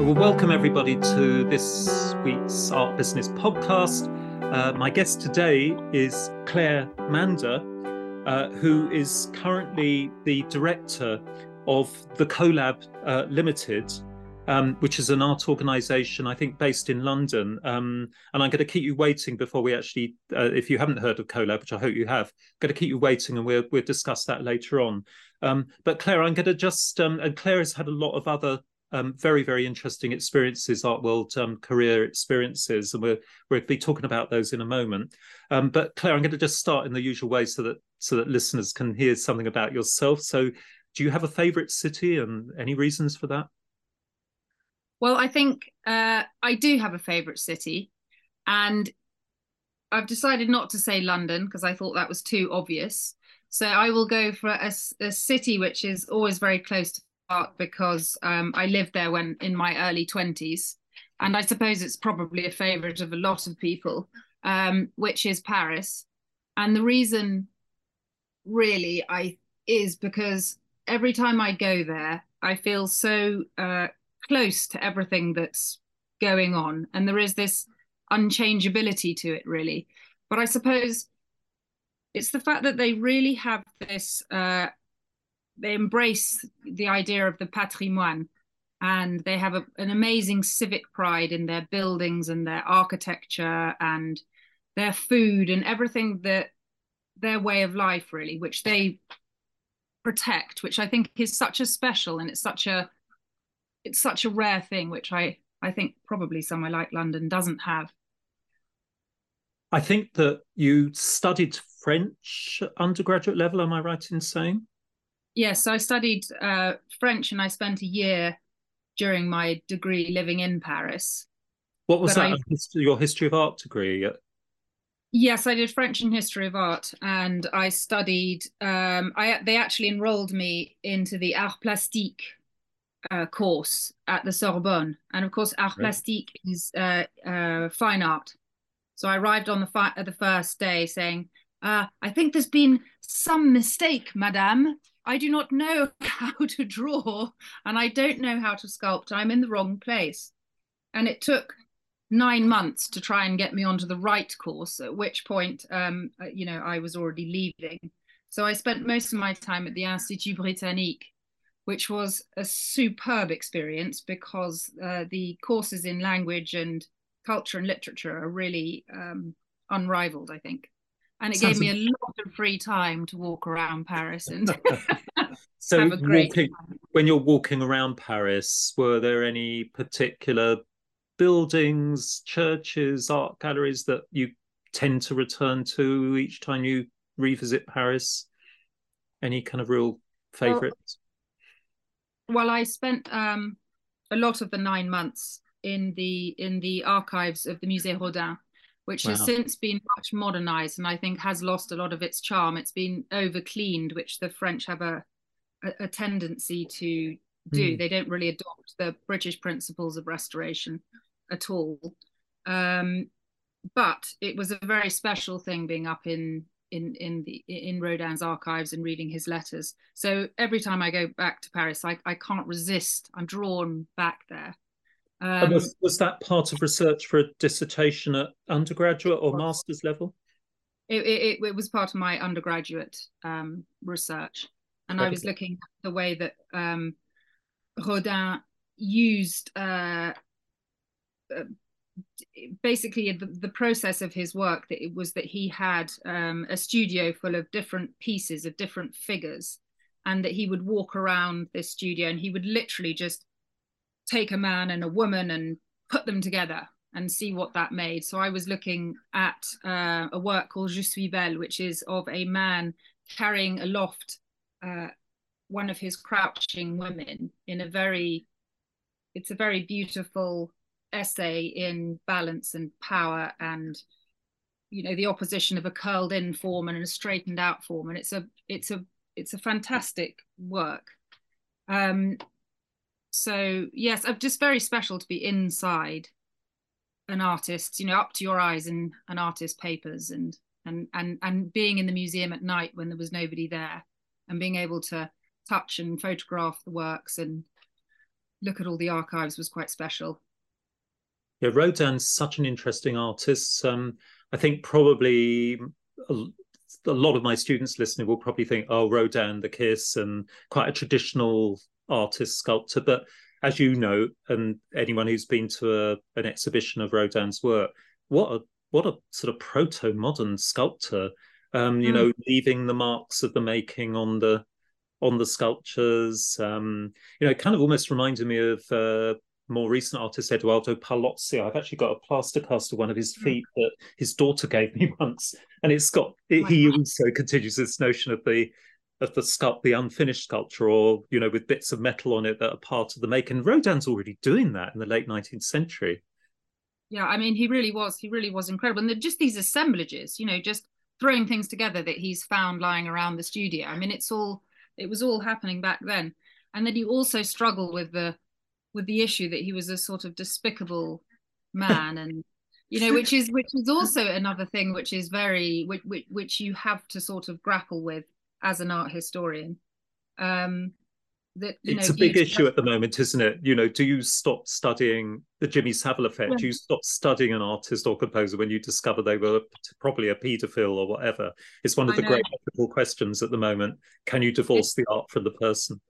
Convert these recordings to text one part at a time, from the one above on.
Well, welcome everybody to this week's Art Business podcast. Uh, my guest today is Claire Mander, uh, who is currently the director of the CoLab uh, Limited, um, which is an art organisation, I think, based in London. Um, and I'm going to keep you waiting before we actually, uh, if you haven't heard of CoLab, which I hope you have, I'm going to keep you waiting, and we'll we'll discuss that later on. Um, but Claire, I'm going to just, um, and Claire has had a lot of other um, very, very interesting experiences, art world um, career experiences, and we'll we'll be talking about those in a moment. Um, but Claire, I'm going to just start in the usual way so that so that listeners can hear something about yourself. So, do you have a favourite city, and any reasons for that? Well, I think uh, I do have a favourite city, and I've decided not to say London because I thought that was too obvious. So I will go for a, a city which is always very close to because um, I lived there when in my early 20s. And I suppose it's probably a favorite of a lot of people, um, which is Paris. And the reason really I is because every time I go there, I feel so uh, close to everything that's going on. And there is this unchangeability to it, really. But I suppose it's the fact that they really have this uh, they embrace the idea of the patrimoine and they have a, an amazing civic pride in their buildings and their architecture and their food and everything that their way of life really which they protect which i think is such a special and it's such a it's such a rare thing which i i think probably somewhere like london doesn't have. I think that you studied french undergraduate level am i right in saying Yes, I studied uh, French and I spent a year during my degree living in Paris. What was but that? I, your history of art degree? Yes, I did French and history of art, and I studied. Um, I they actually enrolled me into the art plastique uh, course at the Sorbonne, and of course, art right. plastique is uh, uh, fine art. So I arrived on the fi- the first day saying, uh, "I think there's been some mistake, Madame. I do not know how to draw and I don't know how to sculpt. I'm in the wrong place. And it took nine months to try and get me onto the right course, at which point, um, uh, you know, I was already leaving. So I spent most of my time at the Institut Britannique, which was a superb experience because uh, the courses in language and culture and literature are really um, unrivaled, I think and it Sounds gave me a lot of free time to walk around Paris and so walking, when you're walking around Paris, were there any particular buildings, churches, art galleries that you tend to return to each time you revisit Paris? Any kind of real favorites? Well, well I spent um, a lot of the nine months in the in the archives of the Musée Rodin which wow. has since been much modernized and I think has lost a lot of its charm. It's been over cleaned, which the French have a, a, a tendency to do. Mm. They don't really adopt the British principles of restoration at all. Um, but it was a very special thing being up in in in the in Rodin's archives and reading his letters. So every time I go back to Paris, I, I can't resist. I'm drawn back there. Um, was, was that part of research for a dissertation at undergraduate or master's level? It, it, it was part of my undergraduate um, research. And. I was looking at the way that um, Rodin used uh, uh, basically the, the, process of his work that it was that he had um, a studio full of different pieces of different figures and that he would walk around this studio and he would literally just take a man and a woman and put them together and see what that made. So I was looking at uh, a work called Je suis belle, which is of a man carrying aloft uh, one of his crouching women in a very, it's a very beautiful essay in balance and power and you know the opposition of a curled in form and a straightened out form and it's a it's a it's a fantastic work um so yes uh, just very special to be inside an artist you know up to your eyes in an artist's papers and and and and being in the museum at night when there was nobody there and being able to touch and photograph the works and look at all the archives was quite special. Yeah, Rodin's such an interesting artist. Um, I think probably a, a, lot of my students listening will probably think, "Oh, Rodin, the Kiss," and quite a traditional artist sculptor. But as you know, and anyone who's been to a, an exhibition of Rodin's work, what a what a sort of proto modern sculptor. Um, you mm. know, leaving the marks of the making on the on the sculptures. Um, you know, it kind of almost reminded me of uh, more recent artist Eduardo Paolozzi. I've actually got a plaster cast of one of his hmm. feet that his daughter gave me once, and it's got. It, he also continues this notion of the of the sculpt, the unfinished sculpture, or you know, with bits of metal on it that are part of the make. And Rodin's already doing that in the late nineteenth century. Yeah, I mean, he really was. He really was incredible, and just these assemblages, you know, just throwing things together that he's found lying around the studio. I mean, it's all it was all happening back then and then you also struggle with the with the issue that he was a sort of despicable man and you know which is which is also another thing which is very which, which, which you have to sort of grapple with as an art historian um that it's know, a big issue at the moment isn't it? You know do you stop studying the jimmy savile effect? Yeah. do you stop studying an artist or composer when you discover they were probably a paedophile or whatever? It's one of the great ethical questions at the moment. Can you divorce the art from the person?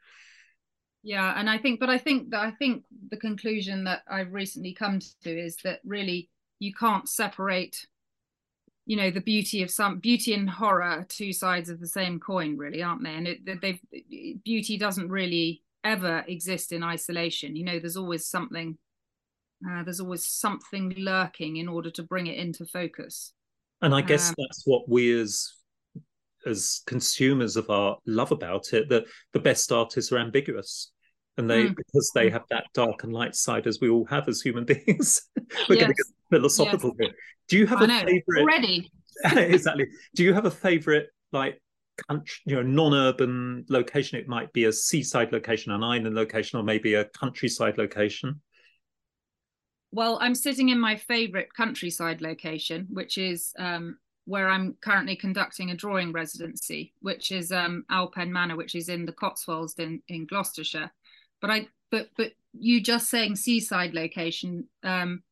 Yeah and i think but i think that i think the conclusion that i've recently come to is that really you can't separate you know the beauty of some beauty and horror two sides of the same coin really aren't they? And it, they've beauty doesn't really ever exist in isolation. You know there's always something uh, there's always something lurking in order to bring it into focus. And i guess um, that's what we as as consumers of art love about it that the best artists are ambiguous. And they mm. because they have that dark and light side as we all have as human beings we're yes. going to get philosophical here do you have I a know. favorite already. Exactly. Do you have a favorite like country you know non-urban location? It might be a seaside location an island location or maybe a countryside location. Well i'm sitting in my favorite countryside location which is um, where I'm currently conducting a drawing residency, which is um, Alpen Manor, which is in the Cotswolds in, in Gloucestershire. But I but but you just saying seaside location um,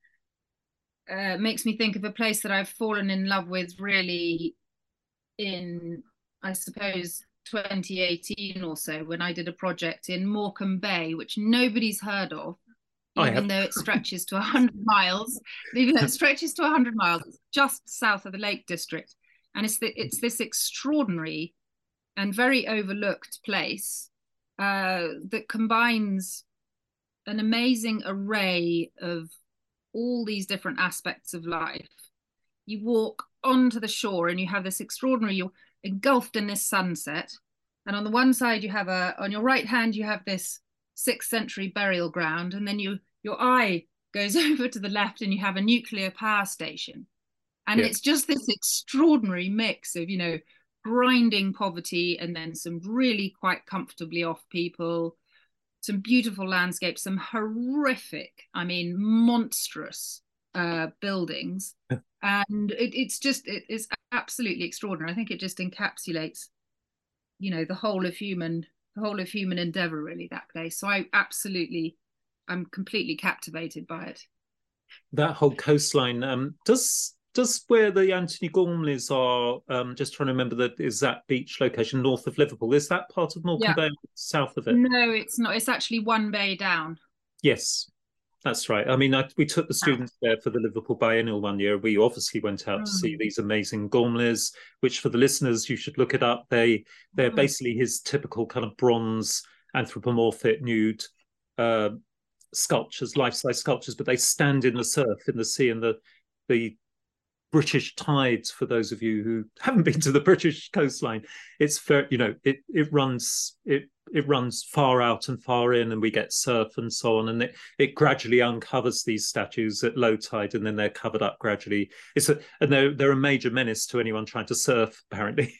uh, makes me think of a place that I've fallen in love with really in I suppose 2018 or so when I did a project in Morecambe Bay, which nobody's heard of, even though it stretches to 100 miles, even though it stretches to 100 miles, just south of the Lake District. And it's, the, it's this extraordinary and very overlooked place uh, that combines an amazing array of all these different aspects of life. You walk onto the shore and you have this extraordinary, you're engulfed in this sunset. And on the one side, you have a, on your right hand, you have this sixth century burial ground. And then you your eye goes over to the left and you have a nuclear power station. And yeah. it's just this extraordinary mix of, you know, grinding poverty and then some really quite comfortably off people, some beautiful landscapes, some horrific, I mean, monstrous uh, buildings. and it, it's just, it is absolutely extraordinary. I think it just encapsulates, you know, the whole of human, the whole of human endeavor, really, that place. So I absolutely I'm completely captivated by it. That whole coastline um, does does where the Anthony Gormleys are. Um, just trying to remember that is that beach location north of Liverpool. Is that part of Morecambe yeah. Bay, south of it? No, it's not. It's actually one bay down. Yes, that's right. I mean, I, we took the ah. students there for the Liverpool Biennial one year. We obviously went out mm. to see mm. these amazing Gormleys, which for the listeners you should look it up. They they're mm. basically his typical kind of bronze anthropomorphic nude uh, sculptures, life-size sculptures, but they stand in the surf, in the sea, and the the British tides. For those of you who haven't been to the British coastline, it's very, you know, it it runs it it runs far out and far in, and we get surf and so on, and it it gradually uncovers these statues at low tide, and then they're covered up gradually. It's a and they're they're a major menace to anyone trying to surf, apparently.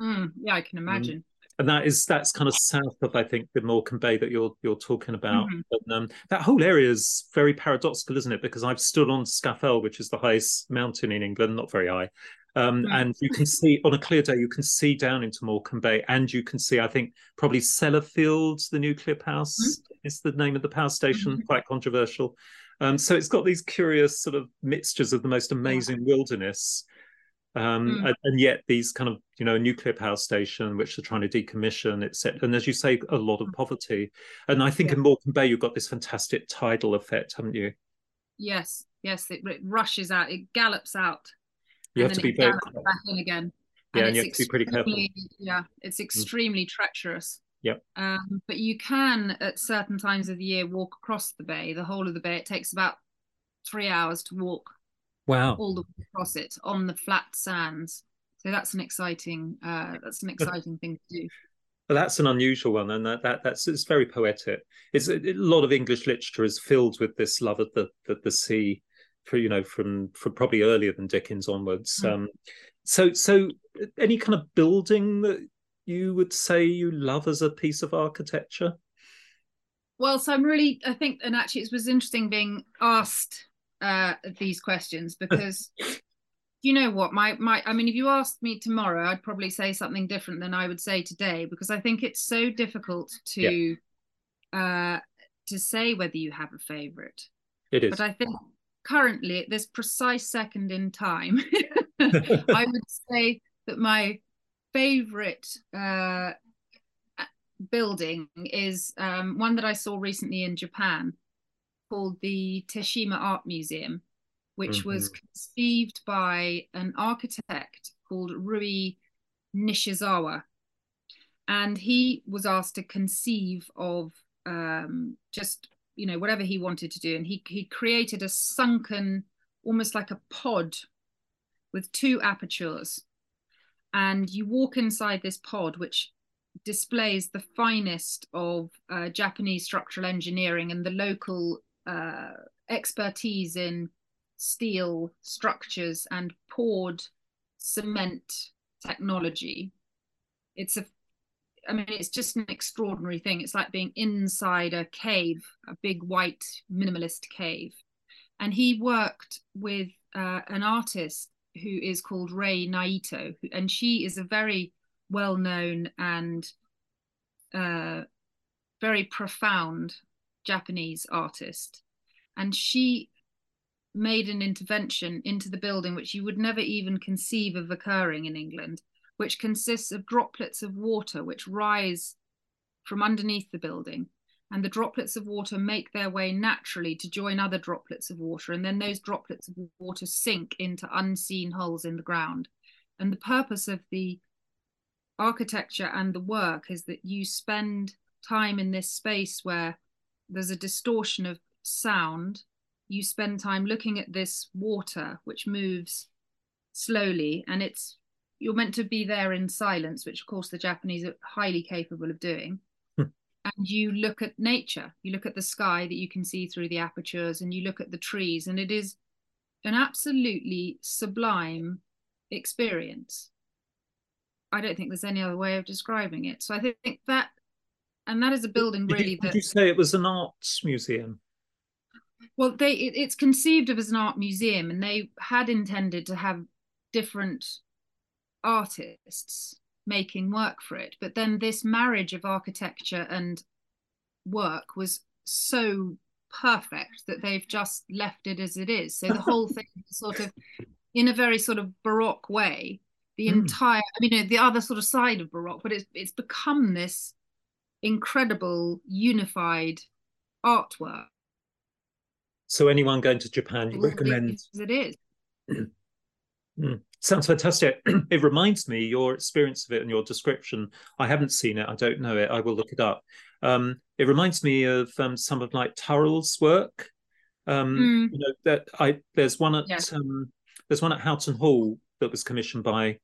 Mm, yeah, I can imagine. And that is that's kind of south of I think the Morecambe Bay that you're you're talking about. Mm-hmm. Um, that whole area is very paradoxical, isn't it? Because I've stood on Scafell, which is the highest mountain in England, not very high, Um, mm. And you can see on a clear day, you can see down into Morecambe Bay, and you can see, I think, probably Sellafields, the nuclear power mm. is the name of the power station, mm-hmm. quite controversial. Um, so it's got these curious sort of mixtures of the most amazing wilderness. Um, mm. and, and, yet these kind of you know nuclear power station which they're trying to decommission etc and as you say a lot of mm. poverty and i think yeah. in morecambe bay you've got this fantastic tidal effect haven't you yes yes it, it rushes out it gallops out you have to be very back in again. Yeah, and, and you have to be pretty careful. Yeah, it's mm. extremely mm. treacherous. Yep. Um, but you can at certain times of the year walk across the bay, the whole of the bay. It takes about three hours to walk. Wow. All the way across it on the flat sands. So that's an exciting uh, that's an exciting thing to do. Well, that's an unusual one, and that, that that's it's very poetic. It's a, a, lot of English literature is filled with this love of the the, the sea, for you know from from probably earlier than Dickens onwards. Mm. Um, so so any kind of building that you would say you love as a piece of architecture? Well, so I'm really I think and actually it was interesting being asked uh, these questions because you know what my my I mean if you asked me tomorrow I'd probably say something different than I would say today because I think it's so difficult to yeah. uh to say whether you have a favorite. It is. But I think currently at this precise second in time, I would say that my favorite uh, building is um, one that I saw recently in Japan called the Teshima Art Museum, which mm-hmm. was conceived by an architect called Ryue Nishizawa. And he was asked to conceive of um, just you know whatever he wanted to do and he he created a sunken almost like a pod with two apertures and you walk inside this pod which displays the finest of uh, japanese structural engineering and the local uh, expertise in steel structures and poured cement technology it's a I mean, it's just an extraordinary thing. It's like being inside a cave, a big white minimalist cave. And he worked with uh, an artist who is called Rei Naito, and she is a very well known and uh, very profound Japanese artist. And she made an intervention into the building which you would never even conceive of occurring in England which consists of droplets of water which rise from underneath the building. And the droplets of water make their way naturally to join other droplets of water. And then those droplets of water sink into unseen holes in the ground. And the purpose of the architecture and the work is that you spend time in this space where there's a distortion of sound. You spend time looking at this water, which moves slowly, and it's you're meant to be there in silence, which of course the Japanese are highly capable of doing. Hmm. and you look at nature, you look at the sky that you can see through the apertures, and you look at the trees, and it is an absolutely sublime experience. I don't think there's any other way of describing it. So I think that, and that is a building really. Did you, that, did you say it was an arts museum? Well, they it, it's conceived of as an art museum, and they had intended to have different artists making work for it. But then this marriage of architecture and work was so perfect that they've just left it as it is. So the whole thing is sort of in a very sort of baroque way. The mm. entire, I mean, the other sort of side of baroque, but it's it's become this incredible unified artwork. So anyone going to Japan, you recommend? It is. Mm. Sounds fantastic. it reminds me your experience of it and your description. I haven't seen it. I don't know it. I will look it up. Um, it reminds me of um, some of like Turrell's work. Um, mm. You know that I there's one at. Um, there's one at Houghton Hall that was commissioned by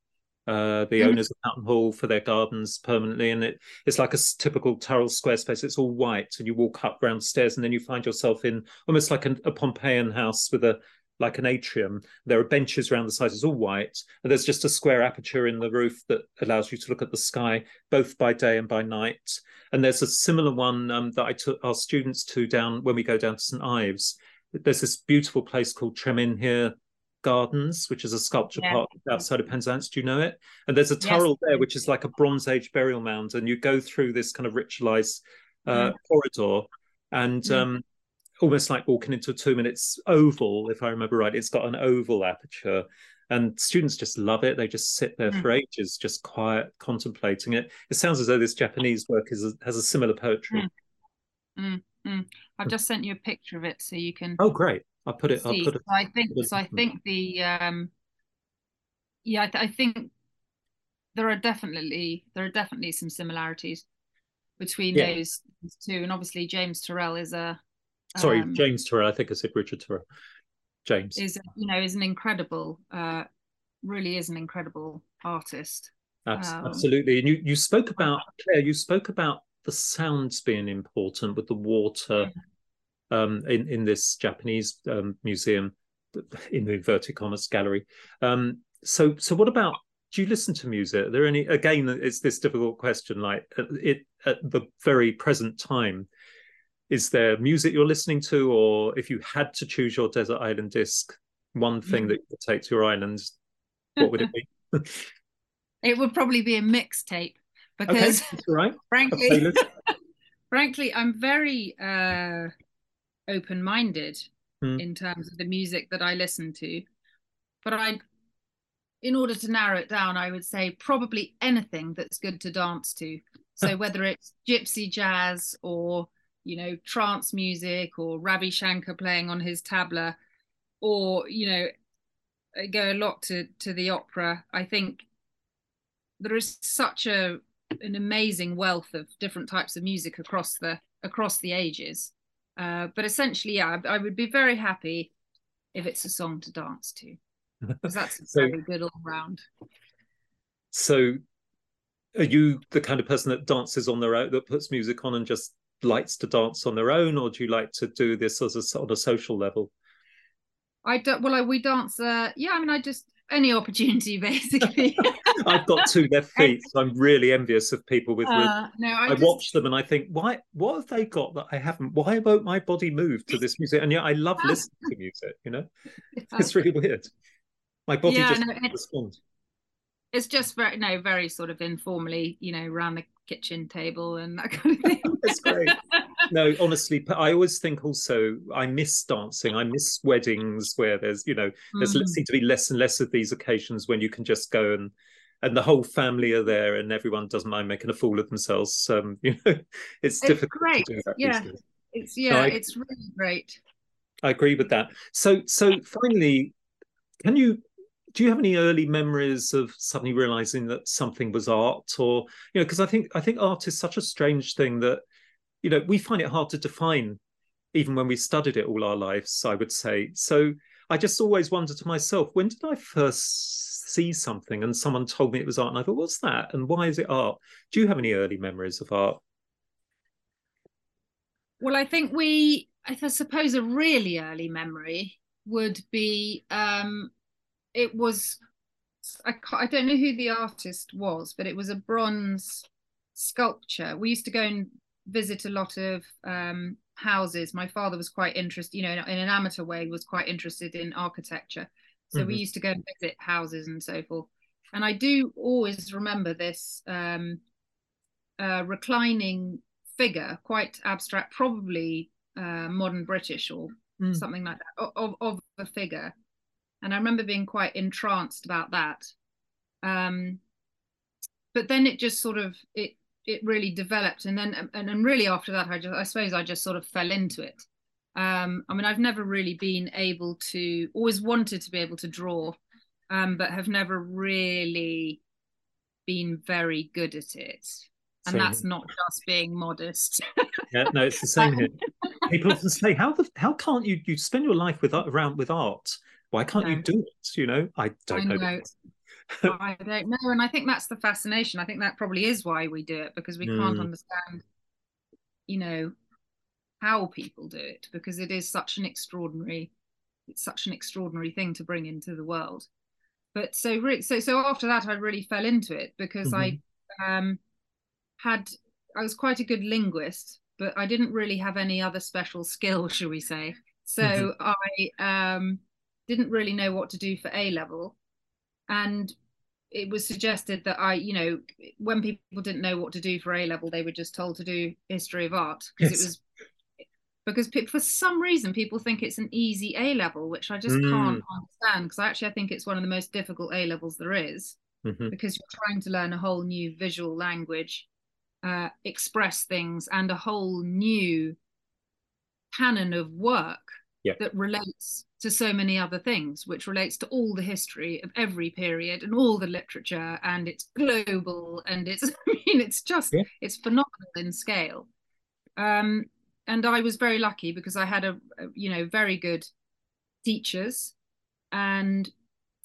uh, the mm. owners of Houghton Hall for their gardens permanently, and it it's like a typical Turrell Square space. It's all white, and you walk up round stairs, and then you find yourself in almost like a, a Pompeian house with a like an atrium. There are benches around the sides, it's all white. And there's just a square aperture in the roof that allows you to look at the sky both by day and by night. And there's a similar one um, that I took our students to down when we go down to St. Ives. There's this beautiful place called Tremenheere Gardens, which is a sculpture Yeah. park outside of Penzance. Do you know it? And there's a Yes. there, which is like a Bronze Age burial mound, and you go through this kind of ritualized uh, Mm. corridor, and Mm. um, almost like walking into a tomb. And it's oval, if I remember right. It's got an oval aperture, and students just love it. They just sit there Mm. for ages, just quiet, contemplating it. It sounds as though this Japanese work is has a similar poetry. Mm. I've just sent you a picture of it so you can Oh, great! I'll put it. I'll put it. So I think so. I think the um, yeah, I, th- I think there are definitely there are definitely some similarities between Yeah. those two, and obviously James Turrell is a Sorry, um, James Turrell. I think I said Richard Turrell. James. is you know is an incredible, uh, really is an incredible artist. Um, Absolutely. And you, you spoke about, Claire, you spoke about the sounds being important with the water um, in, in this Japanese um, museum, in the inverted commas gallery. Um, so, so what about, do you listen to music? Are there any, again, it's this difficult question, like it, at the very present time, is there music you're listening to, or if you had to choose your desert island disc, one thing that you could take to your island, what would it be? It would probably be a mixtape because all right. Frankly, frankly, I'm very uh, open-minded Hmm. in terms of the music that I listen to. But I, in order to narrow it down, I would say probably anything that's good to dance to. So whether it's gypsy jazz or you know trance music or Ravi Shankar playing on his tabla, or you know, I go a lot to to the opera. I think there is such a an amazing wealth of different types of music across the across the ages. Uh, but essentially, yeah, I, I would be very happy if it's a song to dance to because that's So- very good all round. So, are you the kind of person that dances on their own, that puts music on and just likes to dance on their own, or do you like to do this as a on a social level? I don't. Well, I, we dance. Uh, yeah, I mean, I just any opportunity basically. I've got two left feet, so I'm really envious of people with. uh, no, I, I just, watch them and I think, why? What have they got that I haven't? Why won't my body move to this music? And yet, I love listening to music. You know, it's really weird. My body Yeah, just no, doesn't it- respond. It's just very no, very sort of informally, you know, around the kitchen table and that kind of thing. That's great. No, honestly, I always think also I miss dancing. I miss weddings where there's, you know, there's Mm. seem to be less and less of these occasions when you can just go and and the whole family are there and everyone doesn't mind making a fool of themselves. Um, you know, it's, It's difficult great, to do that. these yeah. It's yeah, I- it's really great. I agree with that. So, so finally, can you do you have any early memories of suddenly realizing that something was art, or you know, because I think I think art is such a strange thing that you know we find it hard to define, even when we studied it all our lives. I would say so. I just always wonder to myself, when did I first see something and someone told me it was art, and I thought, what's that, and why is it art? Do you have any early memories of art? Well, I think we, I suppose, a really early memory would be um, it was I, I don't know who the artist was, but it was a bronze sculpture. We used to go and visit a lot of um, houses. My father was quite interested, you know, in, in an amateur way, was quite interested in architecture. So we Mhm. used to go and visit houses and so forth. And I do always remember this um, uh, reclining figure, quite abstract, probably uh, modern British or Mm. something like that, of, of a figure. And I remember being quite entranced about that. Um, but then it just sort of it it really developed, and then and, and really after that, I just I suppose I just sort of fell into it. Um, I mean, I've never really been able to, always wanted to be able to draw, um, but have never really been very good at it. And Same that's not just being modest. Yeah, no, it's the same here. People often say, "How the how can't you you spend your life with around with art? Why can't you do it?" You know, I don't I know. know. I don't know. And I think that's the fascination. I think that probably is why we do it because we can't Mm. understand, you know, how people do it because it is such an extraordinary, it's such an extraordinary thing to bring into the world. But so, so, so after that, I really fell into it because I um, had, I was quite a good linguist, but I didn't really have any other special skill, shall we say. So I, um, didn't really know what to do for A level, and it was suggested that I, you know, when people didn't know what to do for A level, they were just told to do history of art because yes. it was because for some reason people think it's an easy A level, which I just mm. can't understand. Because I actually, I think it's one of the most difficult A levels there is, mm-hmm. because you're trying to learn a whole new visual language, uh, express things, and a whole new canon of work yeah. that relates to so many other things, which relates to all the history of every period and all the literature, and it's global and it's I mean it's just yeah. it's phenomenal in scale. Um, and I was very lucky because I had a, a you know very good teachers, and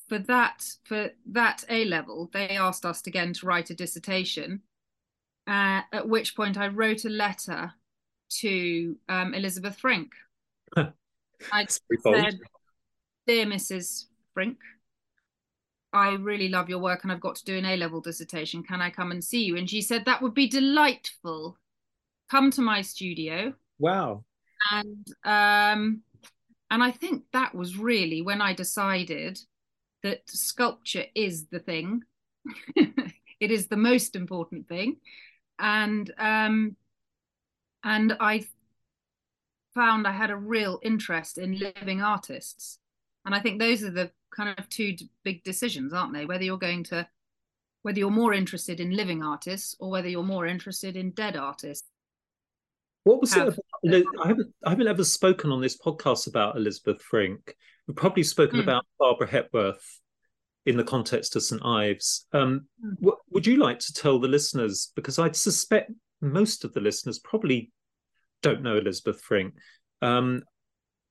for that for that A level they asked us again to write a dissertation. Uh, at which point I wrote a letter to um, Elizabeth Frink. I said, "Dear Mrs. Frink, I really love your work and I've got to do an A level dissertation. Can I come and see you? And she said, That would be delightful. Come to my studio. Wow. And um and I think that was really when I decided that sculpture is the thing. it is the most important thing. And um and I found I had a real interest in living artists. And I think those are the kind of two big decisions, aren't they? Whether you're going to whether you're more interested in living artists or whether you're more interested in dead artists. What was have, it? About, I haven't I haven't ever spoken on this podcast about Elizabeth Frink. We've probably spoken mm. about Barbara Hepworth in the context of St Ives. Um, mm. w- would you like to tell the listeners, because I suspect most of the listeners probably don't know Elizabeth Frink. Um,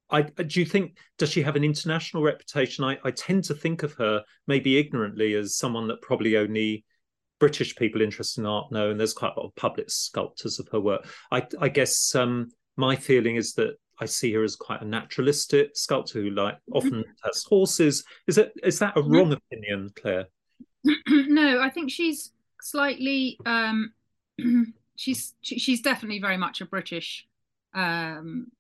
I, do you think does she have an international reputation? I, I tend to think of her maybe ignorantly as someone that probably only British people interested in art know, and there's quite a lot of public sculptors of her work. I, I guess um, my feeling is that I see her as quite a naturalistic sculptor who like mm-hmm. often has horses. Is that is that a mm-hmm. wrong opinion, Claire? no, I think she's slightly um, she's she's definitely very much a British um,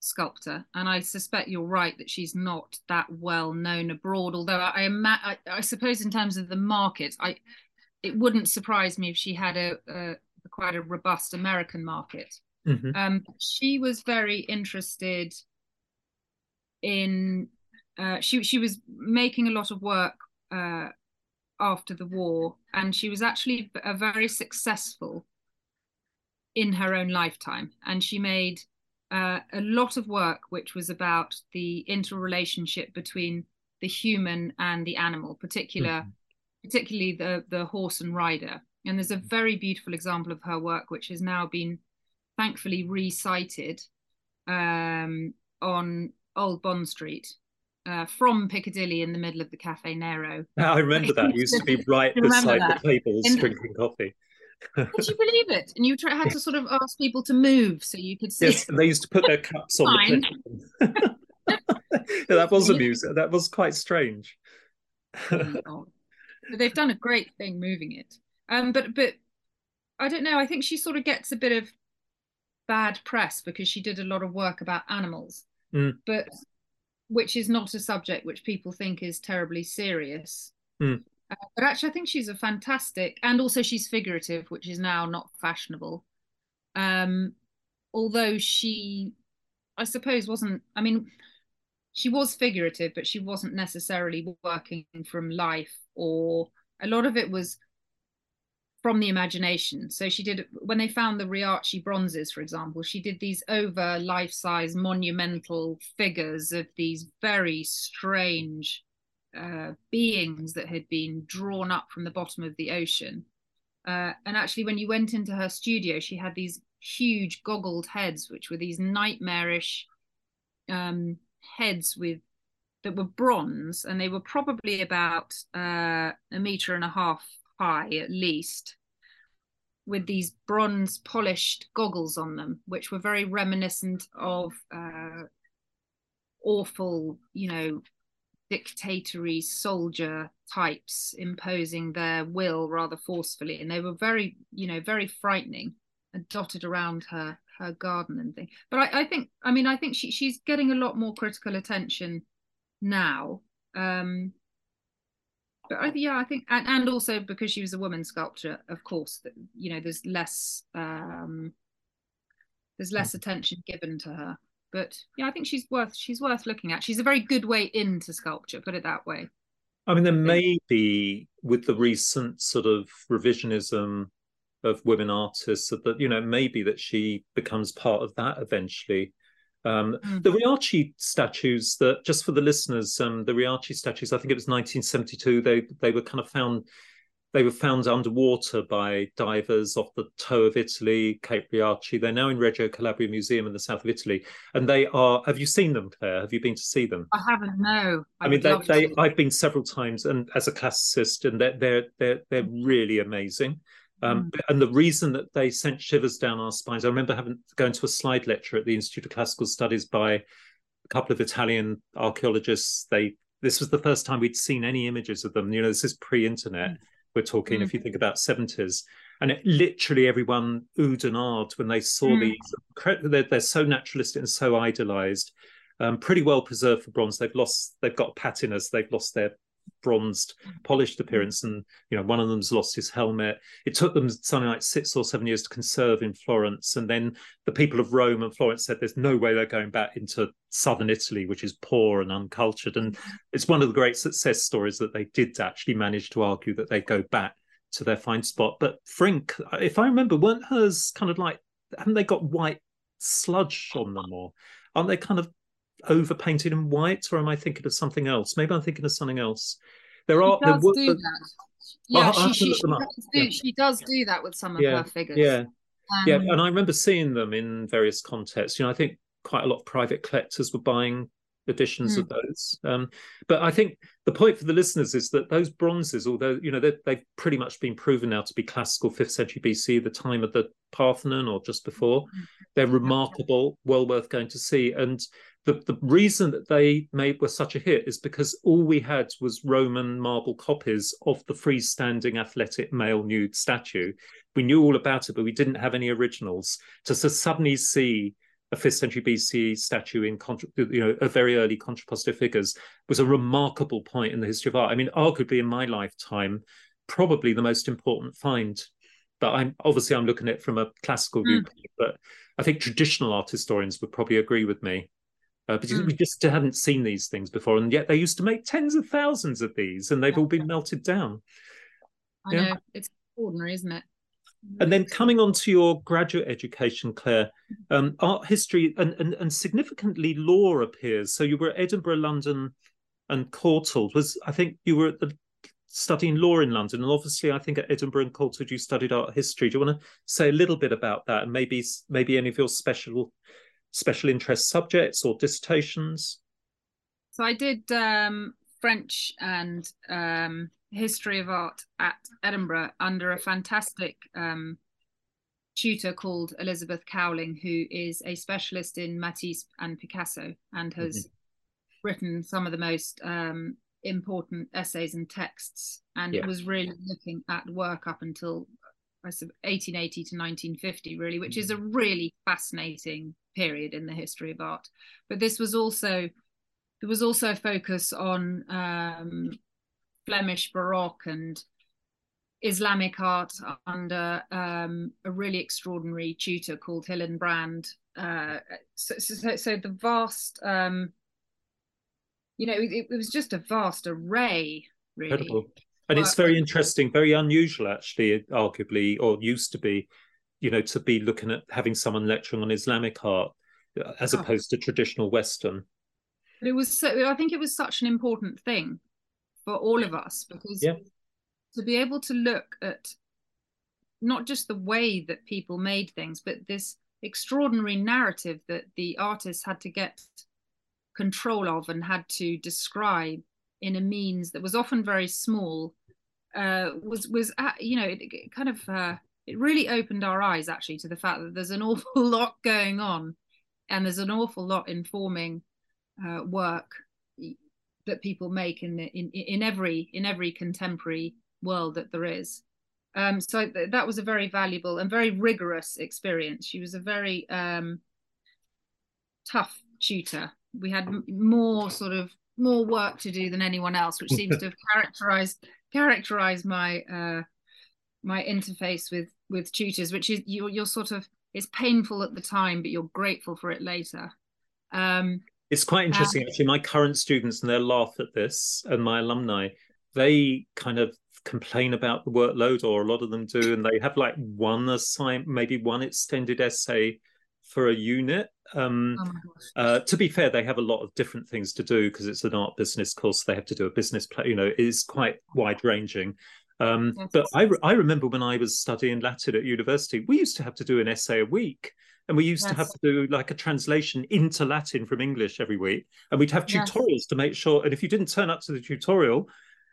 sculptor, and I suspect you're right that she's not that well known abroad. Although I, I, I suppose in terms of the market, I it wouldn't surprise me if she had a, a quite a robust American market. Mm-hmm. Um, she was very interested in. Uh, she she was making a lot of work uh, after the war, and she was actually a very successful in her own lifetime, and she made uh, a lot of work which was about the interrelationship between the human and the animal, particular, mm-hmm. particularly the the horse and rider. And there's a very beautiful example of her work which has now been thankfully resited um, on Old Bond Street uh, from Piccadilly in the middle of the Caffè Nero. I remember that. It used to be right beside the tables in, drinking coffee. Could you believe it? And you try, had to sort of ask people to move so you could see. Yes, they used to put their cups on the yeah, that was amusing. That was quite strange. oh, they've done a great thing moving it. Um, but but I don't know. I think she sort of gets a bit of bad press because she did a lot of work about animals, mm. but which is not a subject which people think is terribly serious. Mm. Uh, but actually, I think she's a fantastic, and also she's figurative, which is now not fashionable. Um, although she, I suppose, wasn't. I mean, she was figurative, but she wasn't necessarily working from life, or a lot of it was from the imagination. So she did when they found the Riace bronzes, for example, she did these over life-size monumental figures of these very strange uh, beings that had been drawn up from the bottom of the ocean. Uh, and actually, when you went into her studio, she had these huge goggled heads, which were these nightmarish um, heads with that were bronze, and they were probably about uh, a meter and a half high at least, with these bronze polished goggles on them, which were very reminiscent of uh, awful, you know, dictatory soldier types imposing their will rather forcefully and they were very you know very frightening and dotted around her her garden and thing but I, I think i mean i think she, she's getting a lot more critical attention now. Um, but I, yeah, I think, and, and also because she was a woman sculptor, of course, that you know, there's less um, there's less attention given to her. But yeah, I think she's worth she's worth looking at. She's a very good way into sculpture, put it that way. I mean, there may be with the recent sort of revisionism of women artists that you know maybe that she becomes part of that eventually. Um, mm. The Riace statues that just for the listeners, um, the Riace statues, I think it was 1972. They they were kind of found they were found underwater by divers off the toe of Italy, Cape Riace. They're now in Reggio Calabria Museum in the south of Italy, and they are. Have you seen them, Claire? Have you been to see them? I haven't. No. I, I mean, they, they I've been several times, and as a classicist, and they're they're they're they're really amazing. Um, mm. And the reason that they sent shivers down our spines, I remember having going to a slide lecture at the Institute of Classical Studies by a couple of Italian archaeologists. They this was the first time we'd seen any images of them. You know, this is pre-internet. Mm we're talking mm. if you think about 70s and it, literally everyone oohed and ahed when they saw mm. these they're, they're, so naturalistic and so idolized um, pretty well preserved for bronze they've lost they've got patinas they've lost their bronzed polished mm. appearance and you know one of them's lost his helmet. It took them something like six or seven years to conserve in florence and then the people of rome and florence said there's no way they're going back into southern italy which is poor and uncultured and it's one of the great success stories that they did actually manage to argue that they go back to their fine spot. But frink if i remember weren't hers kind of like haven't they got white sludge on them or aren't they kind of overpainted in white, or am I thinking of something else? Maybe I'm thinking of something else. There are there do that. Yeah, she, she, she, does do, yeah. she does do that with some of yeah, her figures. Yeah, um, yeah, and I remember seeing them in various contexts. You know, I think quite a lot of private collectors were buying editions mm. of those. Um, but I think the point for the listeners is that those bronzes, although you know they've pretty much been proven now to be classical fifth century BC, the time of the Parthenon or just before, hmm. they're remarkable, well worth going to see. And the, the reason that they made were such a hit is because all we had was Roman marble copies of the freestanding athletic male nude statue. We knew all about it, but we didn't have any originals. To, suddenly see a fifth century BC statue in you know a very early contrapposto figures was a remarkable point in the history of art. I mean, arguably in my lifetime, probably the most important find. But I'm obviously I'm looking at it from a classical mm. viewpoint, but I think traditional art historians would probably agree with me uh, because mm. we just hadn't seen these things before, and yet they used to make tens of thousands of these, and they've yeah. all been melted down. I yeah. know it's ordinary, isn't it? And then coming on to your graduate education, Claire, um, art history and, and, and significantly law appears. So you were at Edinburgh, London, and Courtauld. Was I think you were at the studying law in London, and obviously I think at Edinburgh and Courtauld you studied art history. Do you want to say a little bit about that, and maybe maybe any of your special special interest subjects or dissertations? So I did um, French and um, history of art at Edinburgh under a fantastic um, tutor called Elizabeth Cowling, who is a specialist in Matisse and Picasso and has mm-hmm. written some of the most um, important essays and texts. And yeah. was really looking at work up until 1880 to 1950, really, which is a mm-hmm. really fascinating period in the history of art. But this was also there was also a focus on um, Flemish Baroque and Islamic art under um, a really extraordinary tutor called Hillenbrand. Uh, so, so, so, the vast, um, you know, it, it, was just a vast array, really. Incredible. And it's very interesting, very unusual, actually, arguably, or used to be, you know, to be looking at having someone lecturing on Islamic art uh, as oh. opposed to traditional Western. But it was so, I think it was such an important thing for all of us because yeah. to be able to look at not just the way that people made things, but this extraordinary narrative that the artists had to get control of and had to describe in a means that was often very small uh, was was uh, you know it, it kind of uh, it really opened our eyes actually to the fact that there's an awful lot going on and there's an awful lot informing uh, work that people make in, the, in in every in every contemporary world that there is. Um, so th- that was a very valuable and very rigorous experience. She was a very um, tough tutor. We had m- more sort of more work to do than anyone else, which seems to have characterized characterized my uh, my interface with with tutors, which is you're you're sort of it's painful at the time, but you're grateful for it later. Um, it's quite interesting, um, actually. My current students and they laugh at this, and my alumni, they kind of complain about the workload, or a lot of them do, and they have like one assignment, maybe one extended essay for a unit. Um, oh uh, to be fair, they have a lot of different things to do because it's an art business course. They have to do a business plan. You know, it is quite wide ranging. Um, yes. But I, I remember when I was studying Latin at university, we used to have to do an essay a week. And we used yes. to have to do like a translation into Latin from English every week. And we'd have tutorials yes. to make sure. And if you didn't turn up to the tutorial,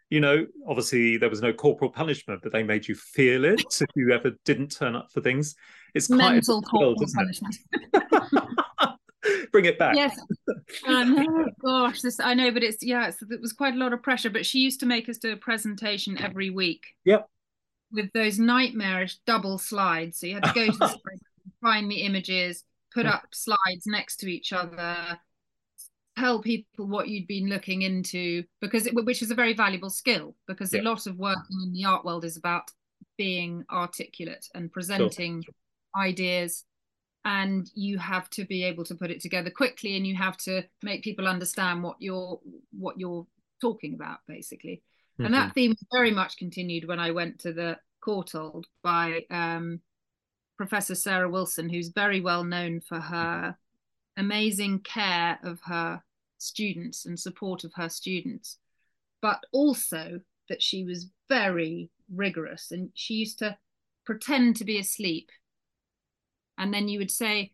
you know, obviously there was no corporal punishment, but they made you feel it if you ever didn't turn up for things. It's mental corporal punishment. Bring it back. Yes. Um, gosh, this I know, but it's yeah, it's, it was quite a lot of pressure. But she used to make us do a presentation every week. Yep. With those nightmarish double slides, so you had to go to the find the images, put up slides next to each other, tell people what you'd been looking into because it, which is a very valuable skill because yeah. a lot of working in the art world is about being articulate and presenting ideas and you have to be able to put it together quickly and you have to make people understand what you're what you're talking about basically mm-hmm. and that mm-hmm. theme very much continued when i went to the courtauld by um, professor sarah wilson who's very well known for her amazing care of her students and support of her students, but also that she was very rigorous and she used to pretend to be asleep. And then you would say,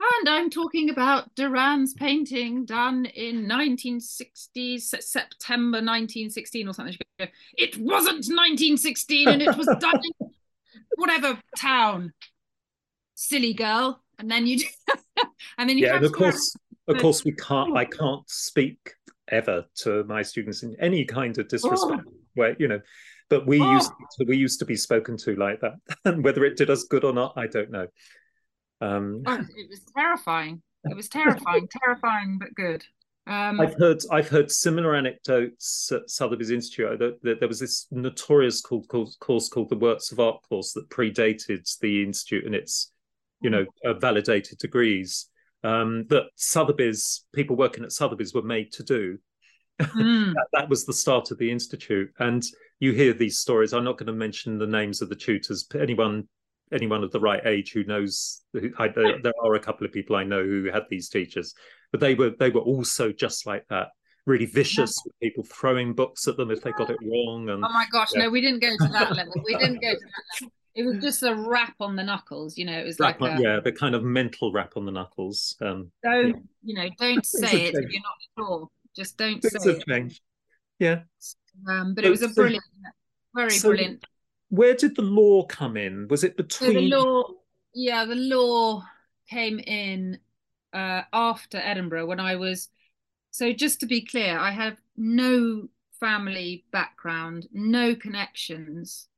and I'm talking about Derain's painting done in 1960, September 1916 or something. Go, it wasn't 1916 and it was done in whatever town. Silly girl. And then you and then you yeah, and of course of course we can't i can't speak ever to my students in any kind of disrespect oh. where you know but we oh. used to, we used to be spoken to like that. And whether it did us good or not i don't know. Um oh, it was terrifying. It was terrifying terrifying but good. Um, I've heard I've heard similar anecdotes at Sotheby's Institute. That, that there was this notorious called, called, course called the Works of Art course that predated the institute and its, you know, uh, validated degrees um, that Sotheby's people working at Sotheby's were made to do. Mm. that, that, was the start of the institute, and you hear these stories. I'm not going to mention the names of the tutors. Anyone, anyone of the right age who knows, who, I, there, there are a couple of people I know who had these teachers, but they were they were also just like that really vicious with people throwing books at them if they got it wrong. And oh my gosh, yeah. no, we didn't go to that level. We didn't go to that level. It was just a rap on the knuckles, you know. It was rap like on, a, yeah, the kind of mental rap on the knuckles. Um, don't yeah. you know? Don't say it if you're not sure. Just don't Things say it. Yeah. Um, but so, it was a brilliant, so, very so brilliant. Where did the law come in? Was it between the law? Yeah, the law came in uh, after Edinburgh when I was. So just to be clear, I have no family background, no connections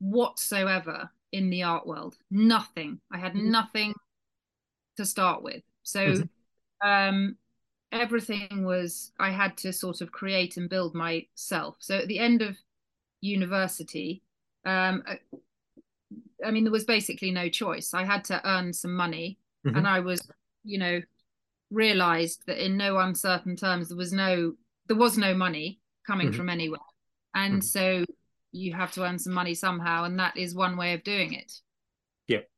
whatsoever in the art world. Nothing. I had mm-hmm. nothing to start with. So mm-hmm. um, everything was, I had to sort of create and build myself. So at the end of university, um, I, I mean, there was basically no choice. I had to earn some money, mm-hmm. and I was, you know, realized that in no uncertain terms there was no there was no money coming mm-hmm. from anywhere, and mm-hmm. so you have to earn some money somehow, and that is one way of doing it. Yep.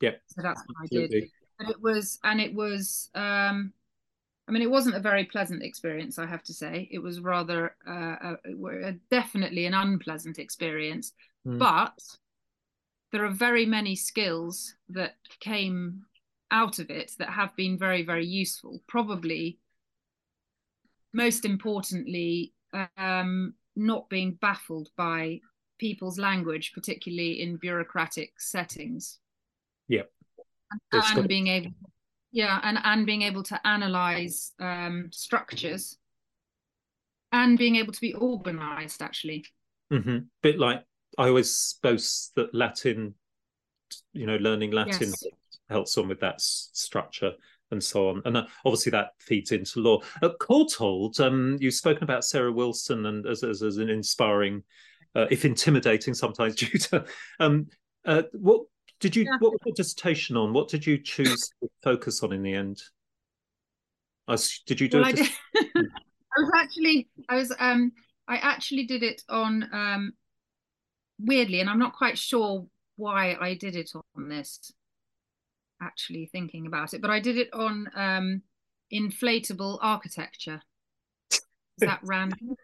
Yep. So that's what Absolutely. I did. But it was, and it was, um, I mean, it wasn't a very pleasant experience, I have to say. It was rather, uh, a, a, definitely an unpleasant experience. Mm. But there are very many skills that came out of it that have been very, very useful. Probably most importantly, um, not being baffled by people's language, particularly in bureaucratic settings. Yeah. And, and being able yeah, and, and being able to analyze um, structures and being able to be organized actually. Mm-hmm. Bit like I always boast that Latin, you know, learning Latin yes. helps on with that s- structure. And so on. And uh, obviously that feeds into law. At Courtauld, um, you've spoken about Sarah Wilson and as, as, as an inspiring, uh, if intimidating sometimes, tutor. Um, uh, what did you? Yeah. What was your dissertation on? What did you choose to focus on in the end? did you do well, it? I, did, I was actually, I was, um, I actually did it on, um, weirdly, and I'm not quite sure why I did it on this actually thinking about it, but I did it on um, inflatable architecture. Is that random?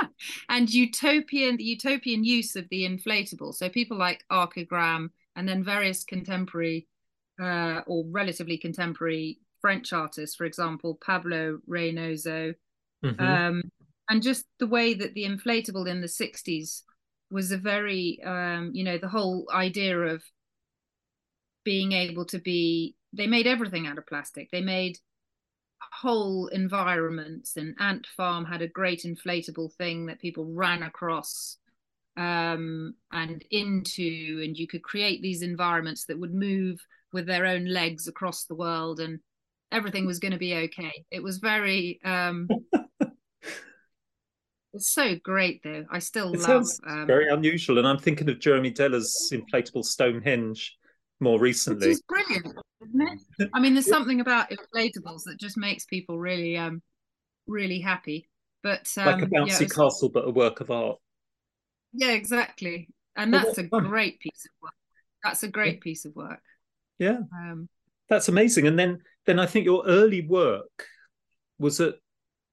and utopian the utopian use of the inflatable. So people like Archigram and then various contemporary uh, or relatively contemporary French artists, for example, Pablo Reynoso, mm-hmm. um, and just the way that the inflatable in the 60s was a very, um, you know, the whole idea of being able to be they made everything out of plastic. They made whole environments and ant farm had a great inflatable thing that people ran across um, and into and you could create these environments that would move with their own legs across the world and everything was going to be okay. It was very um, it's so great though. I still it love um, very unusual and i'm thinking of jeremy deller's inflatable stonehenge more recently. Which is brilliant, isn't it? I mean, there's something about inflatables that just makes people really, um, really happy. But um, like a bouncy yeah, castle, but a work of art. Yeah, exactly, and that's a fun. great piece of work. That's a great piece of work. Yeah, um, that's amazing. And then, then I think your early work was at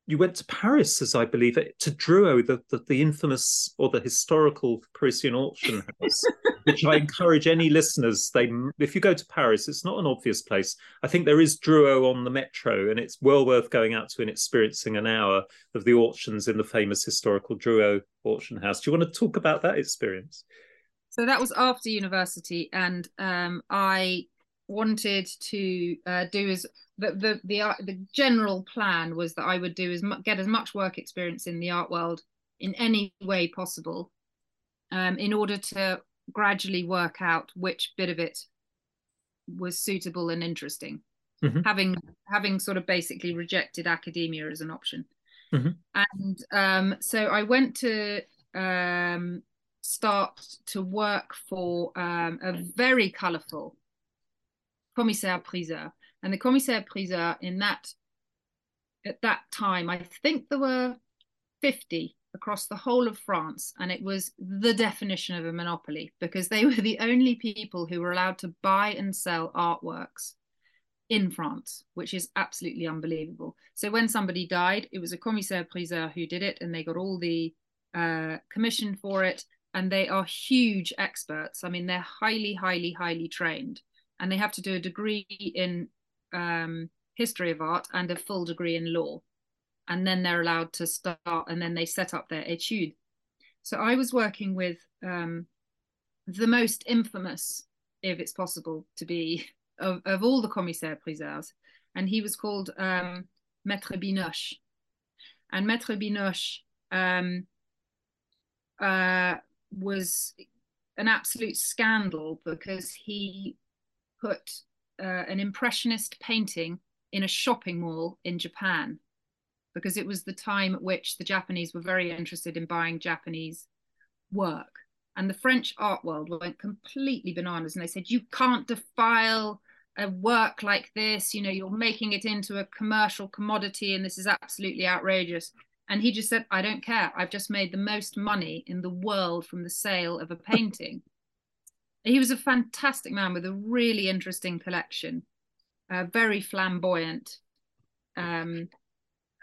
you went to Paris, as I believe it, to Drouot, the, the, the infamous or the historical Parisian auction house, which I encourage any listeners. They, if you go to Paris, it's not an obvious place. I think there is Drouot on the metro, and it's well worth going out to and experiencing an hour of the auctions in the famous historical Drouot auction house. Do you want to talk about that experience? So that was after university, and um, I wanted to uh, do as the the the, uh, the general plan was that I would do as mu- get as much work experience in the art world in any way possible, um, in order to gradually work out which bit of it was suitable and interesting. Mm-hmm. Having having sort of basically rejected academia as an option, mm-hmm. and um, so I went to um, start to work for um, a very colourful commissaire priseur and the commissaire priseur in that at that time i think there were 50 across the whole of france and it was the definition of a monopoly because they were the only people who were allowed to buy and sell artworks in france which is absolutely unbelievable. So when somebody died it was a commissaire priseur who did it and they got all the uh, commission for it and they are huge experts. I mean they're highly highly highly trained and they have to do a degree in um, history of art and a full degree in law. And then they're allowed to start, and then they set up their etude. So I was working with um, the most infamous, if it's possible to be, of, of all the commissaire priseurs. And he was called um, Maître Binoche. And Maître Binoche um, uh, was an absolute scandal because he put uh, an impressionist painting in a shopping mall in Japan because it was the time at which the Japanese were very interested in buying Japanese work. And the French art world went completely bananas and they said, You can't defile a work like this. You know, you're making it into a commercial commodity and this is absolutely outrageous. And he just said, I don't care. I've just made the most money in the world from the sale of a painting he was a fantastic man with a really interesting collection, uh, very flamboyant. Um,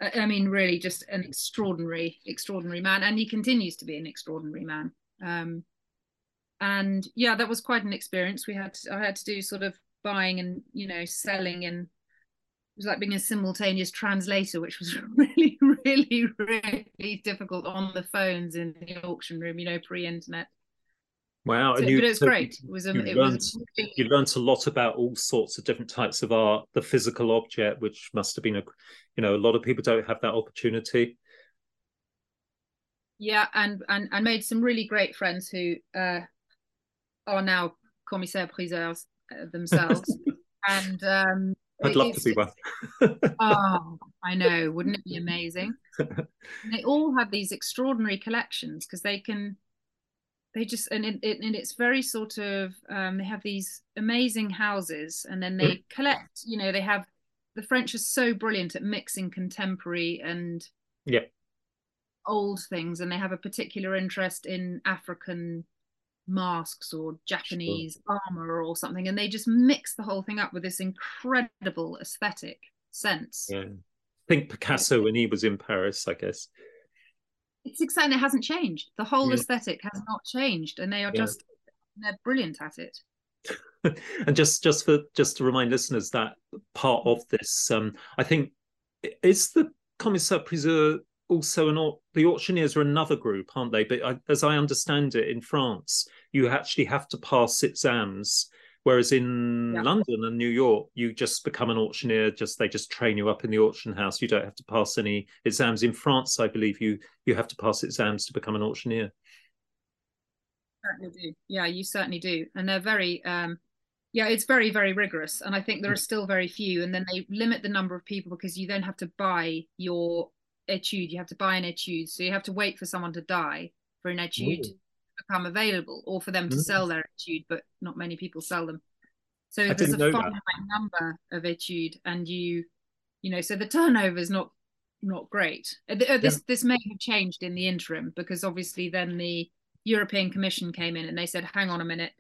I mean, really, just an extraordinary, extraordinary man, and he continues to be an extraordinary man. Um, and yeah, that was quite an experience. We had to, I had to do sort of buying and you know selling, and it was like being a simultaneous translator, which was really, really, really difficult on the phones in the auction room. You know, pre-internet. Wow, so, and you, but it's so great. It was, you, it learned, was you learned a lot about all sorts of different types of art, the physical object, which must have been a, you know, a lot of people don't have that opportunity. Yeah, and and I made some really great friends who uh, are now commissaire priseurs uh, themselves, and um, I'd love to be one. oh, I know. Wouldn't it be amazing? they all have these extraordinary collections because they can, they just, and it, it, and it's very sort of, um, they have these amazing houses and then they collect, you know, they have, the French are so brilliant at mixing contemporary and yeah old things and they have a particular interest in African masks or Japanese sure. armor or something, and they just mix the whole thing up with this incredible aesthetic sense. Yeah. I think Picasso when he was in Paris, I guess. It's exciting. It hasn't changed. The whole yeah. aesthetic has not changed, and they are yeah. just they're brilliant at it. and just just for just to remind listeners that part of this, um, I think, is the commissaire priseur also an or the auctioneers are another group, aren't they? But I, as I understand it, in France, you actually have to pass exams, whereas in yeah. London and New York, you just become an auctioneer. Just they just train you up in the auction house. You don't have to pass any exams. In France, I believe you you have to pass exams to become an auctioneer. Certainly do. Yeah, you certainly do, and they're very. Um, yeah, it's very, very rigorous. And I think there are still very few. And then they limit the number of people because you then have to buy your etude. You have to buy an etude, so you have to wait for someone to die for an etude Ooh. Become available, or for them to mm. sell their etude. But not many people sell them. So I there's a finite number of etude, and you, you know, so the turnover is not not great. Uh, uh, this yeah. this may have changed in the interim because obviously then the European Commission came in and they said, "Hang on a minute,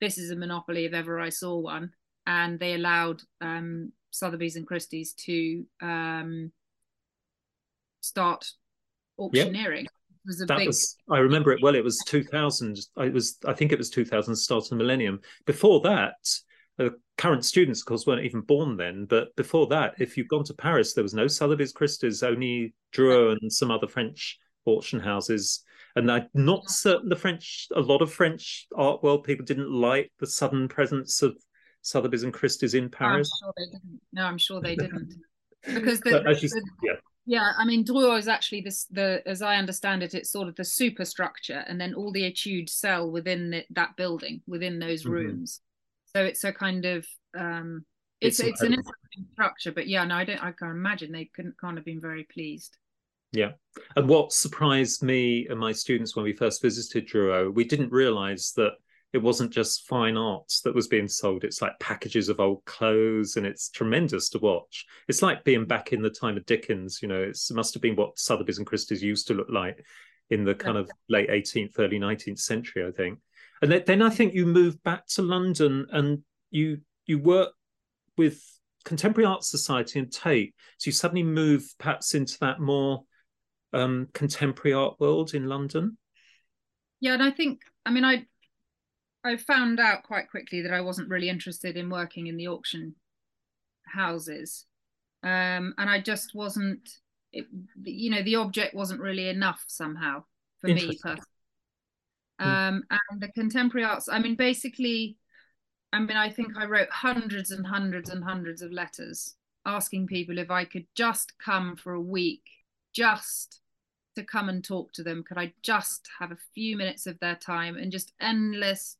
this is a monopoly if ever I saw one," and they allowed um, Sotheby's and Christie's to um, start auctioneering. Yep. Was that big... was I remember it well. It was 2000. I was I think it was 2000, start of the millennium. Before that, the current students, of course, weren't even born then. But before that, if you've gone to Paris, there was no Sotheby's Christie's, only Drouot and some other French auction houses. And I'm not certain the French, a lot of French art world people didn't like the sudden presence of Sotheby's and Christie's in Paris. No, I'm sure they didn't. No, I'm sure they didn't. because the, the, yeah. Yeah, I mean, Drouot is actually this the as I understand it, it's sort of the superstructure, and then all the etudes sell within the, that building, within those mm-hmm. rooms. So it's a kind of um, it's it's, it's an interesting structure, but yeah, no, I don't. I can imagine they couldn't can't have been very pleased. Yeah, and what surprised me and my students when we first visited Drouot, we didn't realise that it wasn't just fine arts that was being sold it's like packages of old clothes and it's tremendous to watch. It's like being back in the time of dickens you know it must have been what sotheby's and christie's used to look like in the kind of late 18th early 19th century i think. And then i think you moved back to london and you you work with contemporary art society and tate. So you suddenly move perhaps into that more um, contemporary art world in london? Yeah and i think i mean i I found out quite quickly that I wasn't really interested in working in the auction houses, um, and I just wasn't. It, you know, the object wasn't really enough somehow for me personally. Hmm. Um, and the contemporary arts. I mean, basically, I mean, I think I wrote hundreds and hundreds and hundreds of letters asking people if I could just come for a week, just to come and talk to them. Could I just have a few minutes of their time and just endless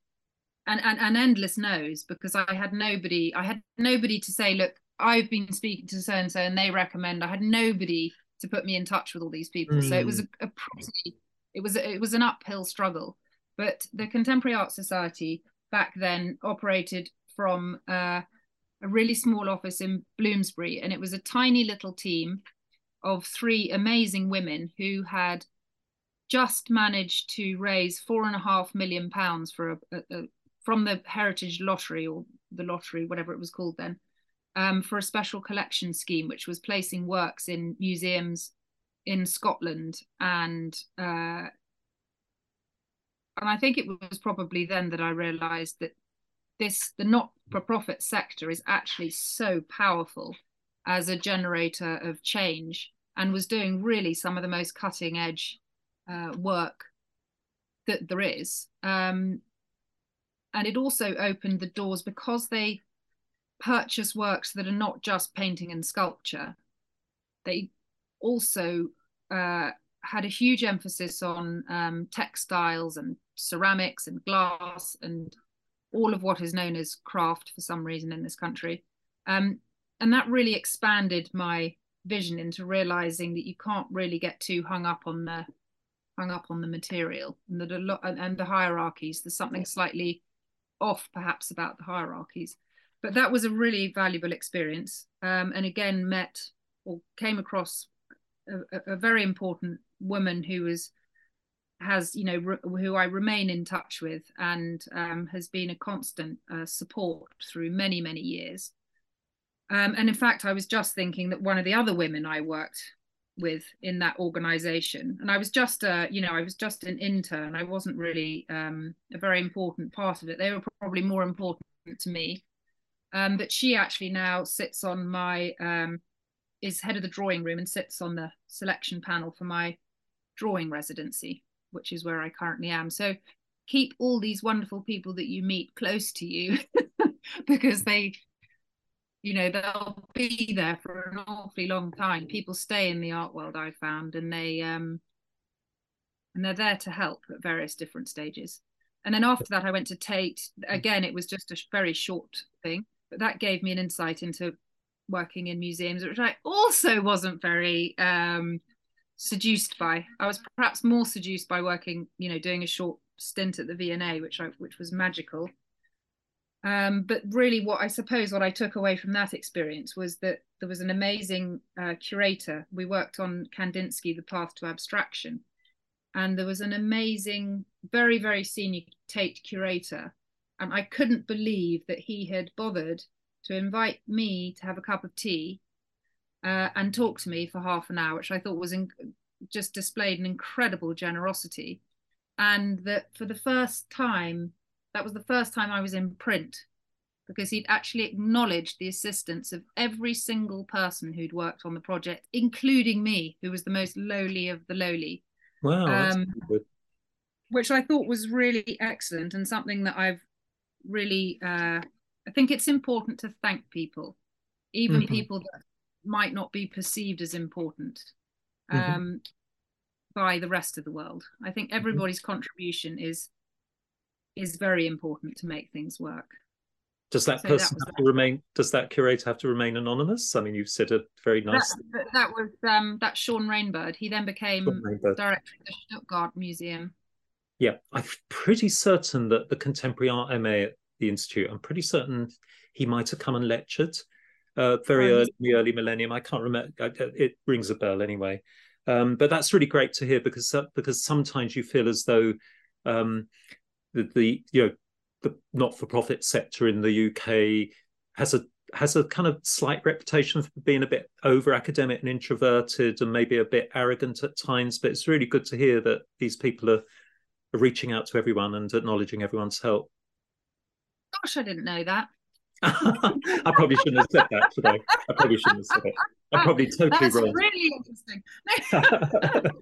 and, and, and endless no's because I had nobody, I had nobody to say, look, I've been speaking to so and so and they recommend. I had nobody to put me in touch with all these people. Mm. So it was a, a pretty, it was it was an uphill struggle. But the Contemporary Art Society back then operated from uh, a really small office in Bloomsbury, and it was a tiny little team of three amazing women who had just managed to raise four and a half million pounds for a, a, from the Heritage Lottery or the lottery, whatever it was called then, um, for a special collection scheme, which was placing works in museums in Scotland and uh, and I think it was probably then that I realised that this the not-for-profit sector is actually so powerful as a generator of change and was doing really some of the most cutting edge uh, work that there is. Um, and it also opened the doors because they purchase works that are not just painting and sculpture. They also uh, had a huge emphasis on um, textiles and ceramics and glass and all of what is known as craft for some reason in this country. Um, and that really expanded my vision into realizing that you can't really get too hung up on the hung up on the material and that a lot and, and the hierarchies. There's something slightly off perhaps about the hierarchies. But that was a really valuable experience um, and again met or came across a, a, very important woman who was has you know re- who I remain in touch with and um, has been a constant uh, support through many many years. Um, and in fact, I was just thinking that one of the other women I worked with in that organization, and I was just a, you know, I was just an intern. I wasn't really um, a very important part of it. They were probably more important to me. Um, but she actually now sits on my, um, is head of the drawing room and sits on the selection panel for my drawing residency, which is where I currently am. So keep all these wonderful people that you meet close to you because they you know they'll be there for an awfully long time. People stay in the art world i've found and they um and they're there to help at various different stages. And then after that i went to tate. Again it was just a very short thing but that gave me an insight into working in museums which i also wasn't very um seduced by. I was perhaps more seduced by working you know doing a short stint at the V&A which i which was magical um, but really, what I suppose what I took away from that experience was that there was an amazing uh, curator. We worked on Kandinsky, The Path to Abstraction, and there was an amazing, very, very senior Tate curator. And I couldn't believe that he had bothered to invite me to have a cup of tea uh, and talk to me for half an hour, which I thought was in, just displayed an incredible generosity. And that for the first time, that was the first time I was in print because he'd actually acknowledged the assistance of every single person who'd worked on the project, including me, who was the most lowly of the lowly. Wow. Um, which I thought was really excellent and something that I've really, uh, I think it's important to thank people, even mm-hmm. people that might not be perceived as important mm-hmm. um, mm-hmm. by the rest of the world. I think mm-hmm. everybody's mm-hmm. contribution is is very important to make things work. Does that so person that have that. to remain? Does that curator have to remain anonymous? I mean, you've said a very nice. That, that was um, that Sean Rainbird. He then became director of the Stuttgart Museum. Yeah, I'm pretty certain that the contemporary art MA at the institute. I'm pretty certain he might have come and lectured uh, very um, early, the early millennium. I can't remember. It rings a bell anyway. Um, but that's really great to hear because uh, because sometimes you feel as though um, the, the you know the not-for-profit sector in the UK has a has a kind of slight reputation for being a bit over academic and introverted and maybe a bit arrogant at times but it's really good to hear that these people are, are reaching out to everyone and acknowledging everyone's help gosh i didn't know that I probably shouldn't have said that today. I probably shouldn't have said it. I'm probably totally That's wrong. Really interesting.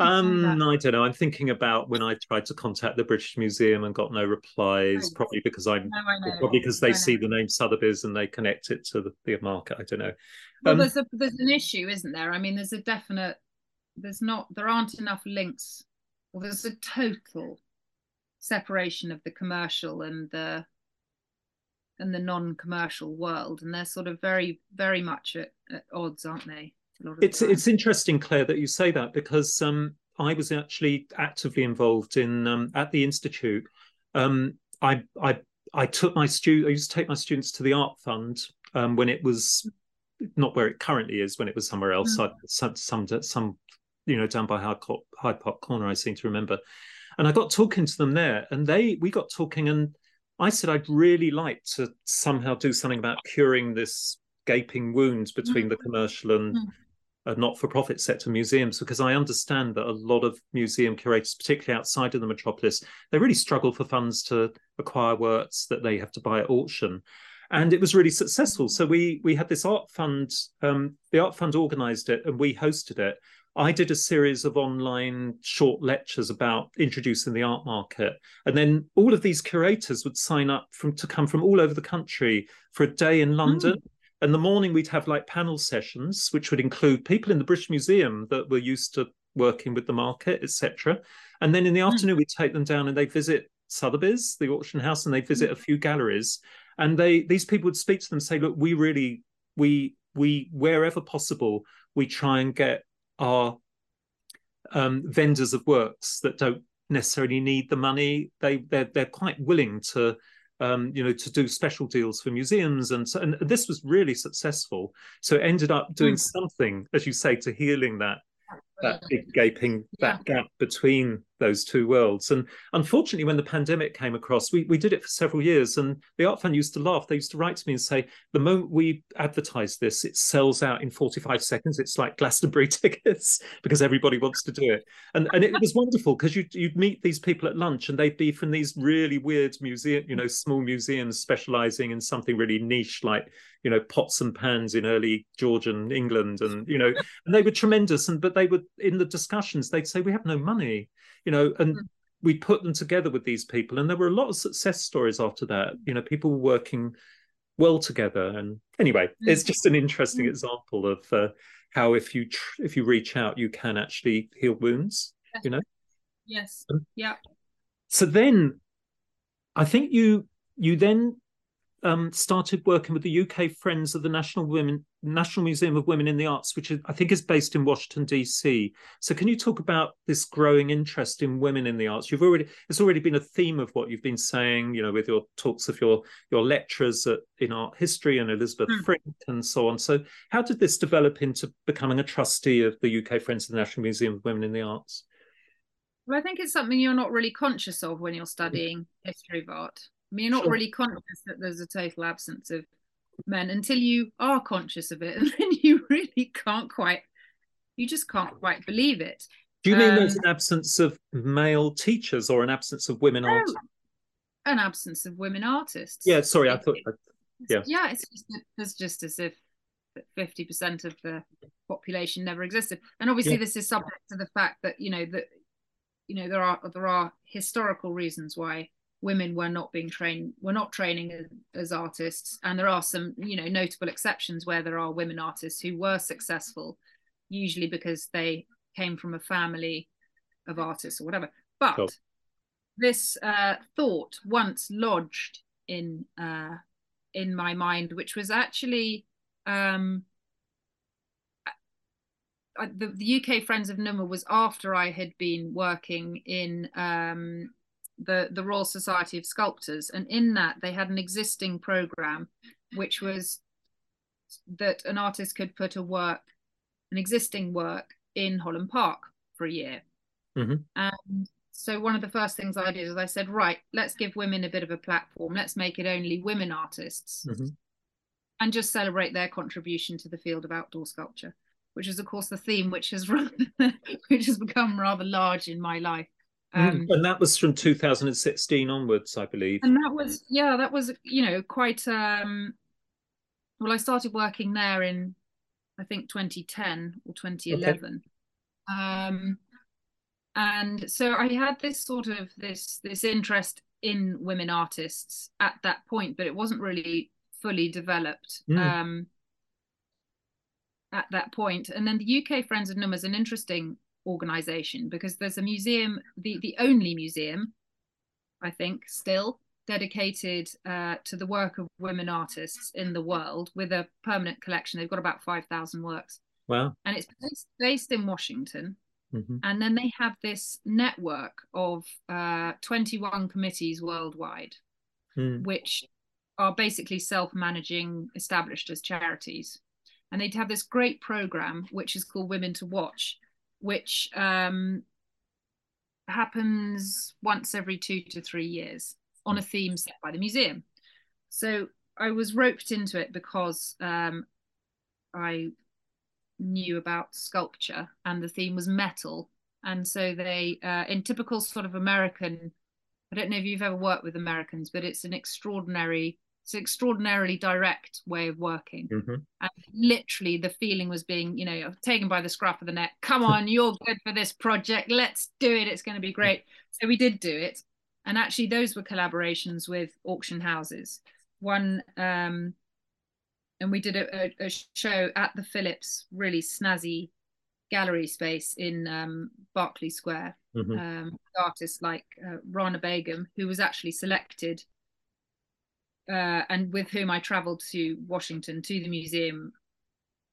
Um, I don't know. I'm thinking about when I tried to contact the British Museum and got no replies. Oh, probably because I'm no, probably because they see the name Sotheby's and they connect it to the, the market. I don't know. Well, um, there's a there's an issue, isn't there? I mean, there's a definite. There's not. There aren't enough links. Well, there's a total separation of the commercial and the and the non-commercial world, and they're sort of very very much at, at odds, aren't they? It's it's interesting, Claire, that you say that because um, I was actually actively involved in um, at the institute. Um, I I I took my stu- I used to take my students to the art fund um, when it was not where it currently is, when it was somewhere else. Mm. some, some some you know down by Hyde, Hyde Park Corner, I seem to remember. And I got talking to them there, and they we got talking, and I said I'd really like to somehow do something about curing this gaping wound between mm. the commercial and mm a not-for-profit sector museums because I understand that a lot of museum curators, particularly outside of the metropolis, they really struggle for funds to acquire works that they have to buy at auction. And it was really successful. So we we had this art fund. Um, the art fund organised it, and we hosted it. I did a series of online short lectures about introducing the art market, and then all of these curators would sign up from to come from all over the country for a day in London. Mm in the morning we'd have like panel sessions which would include people in the british museum that were used to working with the market etc and then in the hmm. afternoon we'd take them down and they visit sotheby's the auction house and they visit hmm. a few galleries and they these people would speak to them and say look we really we we wherever possible we try and get our um, vendors of works that don't necessarily need the money. They they're they're quite willing to um, you know to do special deals for museums and so and this was really successful. So it ended up doing mm. something, as you say, to healing that that big gaping that yeah. gap between those two worlds. And unfortunately, when the pandemic came across, we, we did it for several years. And the Art Fund used to laugh. They used to write to me and say, the moment we advertise this, it sells out in 45 seconds. It's like Glastonbury tickets because everybody wants to do it. And and it was wonderful because you, you'd meet these people at lunch and they'd be from these really weird museum, you know, small museums specializing in something really niche like you know pots and pans in early Georgian England, and you know, and they were tremendous. And but they were in the discussions, they'd say, "We have no money," you know, and mm. we put them together with these people, and there were a lot of success stories after that. You know, people were working well together, and anyway, mm. it's just an interesting mm. example of uh, how if you tr- if you reach out, you can actually heal wounds. You know. Yes. yeah. So then, I think you you then um, started working with the UK Friends of the National Women National Museum of Women in the Arts, which is, I think is based in Washington DC. So, can you talk about this growing interest in women in the arts? You've already it's already been a theme of what you've been saying, you know, with your talks of your your lecturers at, in art history and Elisabeth mm. Frink and so on. So, how did this develop into becoming a trustee of the UK Friends of the National Museum of Women in the Arts? Well, I think it's something you're not really conscious of when you're studying history of art. I mean, you're not sure. really conscious that there's a total absence of men until you are conscious of it, and then you really can't quite, you just can't quite believe it. Do you mean um, there's an absence of male teachers or an absence of women no, artists? An absence of women artists. Yeah, sorry, I thought. yeah, yeah, it's just, it's just as if fifty percent of the population never existed, and obviously yeah. this is subject to the fact that you know that you know there are there are historical reasons why women were not being trained were not training as, as, artists and there are some you know notable exceptions where there are women artists who were successful usually because they came from a family of artists or whatever but cool. this uh, thought once lodged in uh, in my mind which was actually um, the, the UK Friends of NUMA was after I had been working in um, the the Royal Society of Sculptors, and in that they had an existing program, which was that an artist could put a work, an existing work, in Holland Park for a year. Mm-hmm. And so one of the first things I did is I said, right, let's give women a bit of a platform. Let's make it only women artists, mm-hmm. and just celebrate their contribution to the field of outdoor sculpture. Which is, of course, the theme which has run, which has become rather large in my life um, and that was from 2016 onwards, I believe. And that was, yeah, that was, you know, quite. Um, well, I started working there in, I think, 2010 or 2011. Okay. Um, and so I had this sort of this this interest in women artists at that point, but it wasn't really fully developed. Mm. Um, at that point. And then the UK Friends of Numbers, an interesting organization because there's a museum, the, the only museum, I think, still dedicated uh, to the work of women artists in the world with a permanent collection. They've got about 5,000 works. Wow. And it's based, based in Washington. Mm-hmm. And then they have this network of uh, 21 committees worldwide, mm. which are basically self managing, established as charities. And they'd have this great program, which is called Women to Watch, which um, happens once every two to three years on a theme set by the museum. So I was roped into it because um, I knew about sculpture and the theme was metal. And so they, uh, in typical sort of American, I don't know if you've ever worked with Americans, but it's an extraordinary it's an extraordinarily direct way of working. Mm-hmm. and literally the feeling was being you know taken by the scruff of the neck. Come on you're good for this project. Let's do it. It's going to be great. So we did do it. And actually those were collaborations with auction houses. One um and we did a, a, a show at the phillips really snazzy gallery space in um, Berkeley Square. Mm-hmm. Um, artists like uh, Rana Begum, who was actually selected uh, and with whom I travelled to Washington to the museum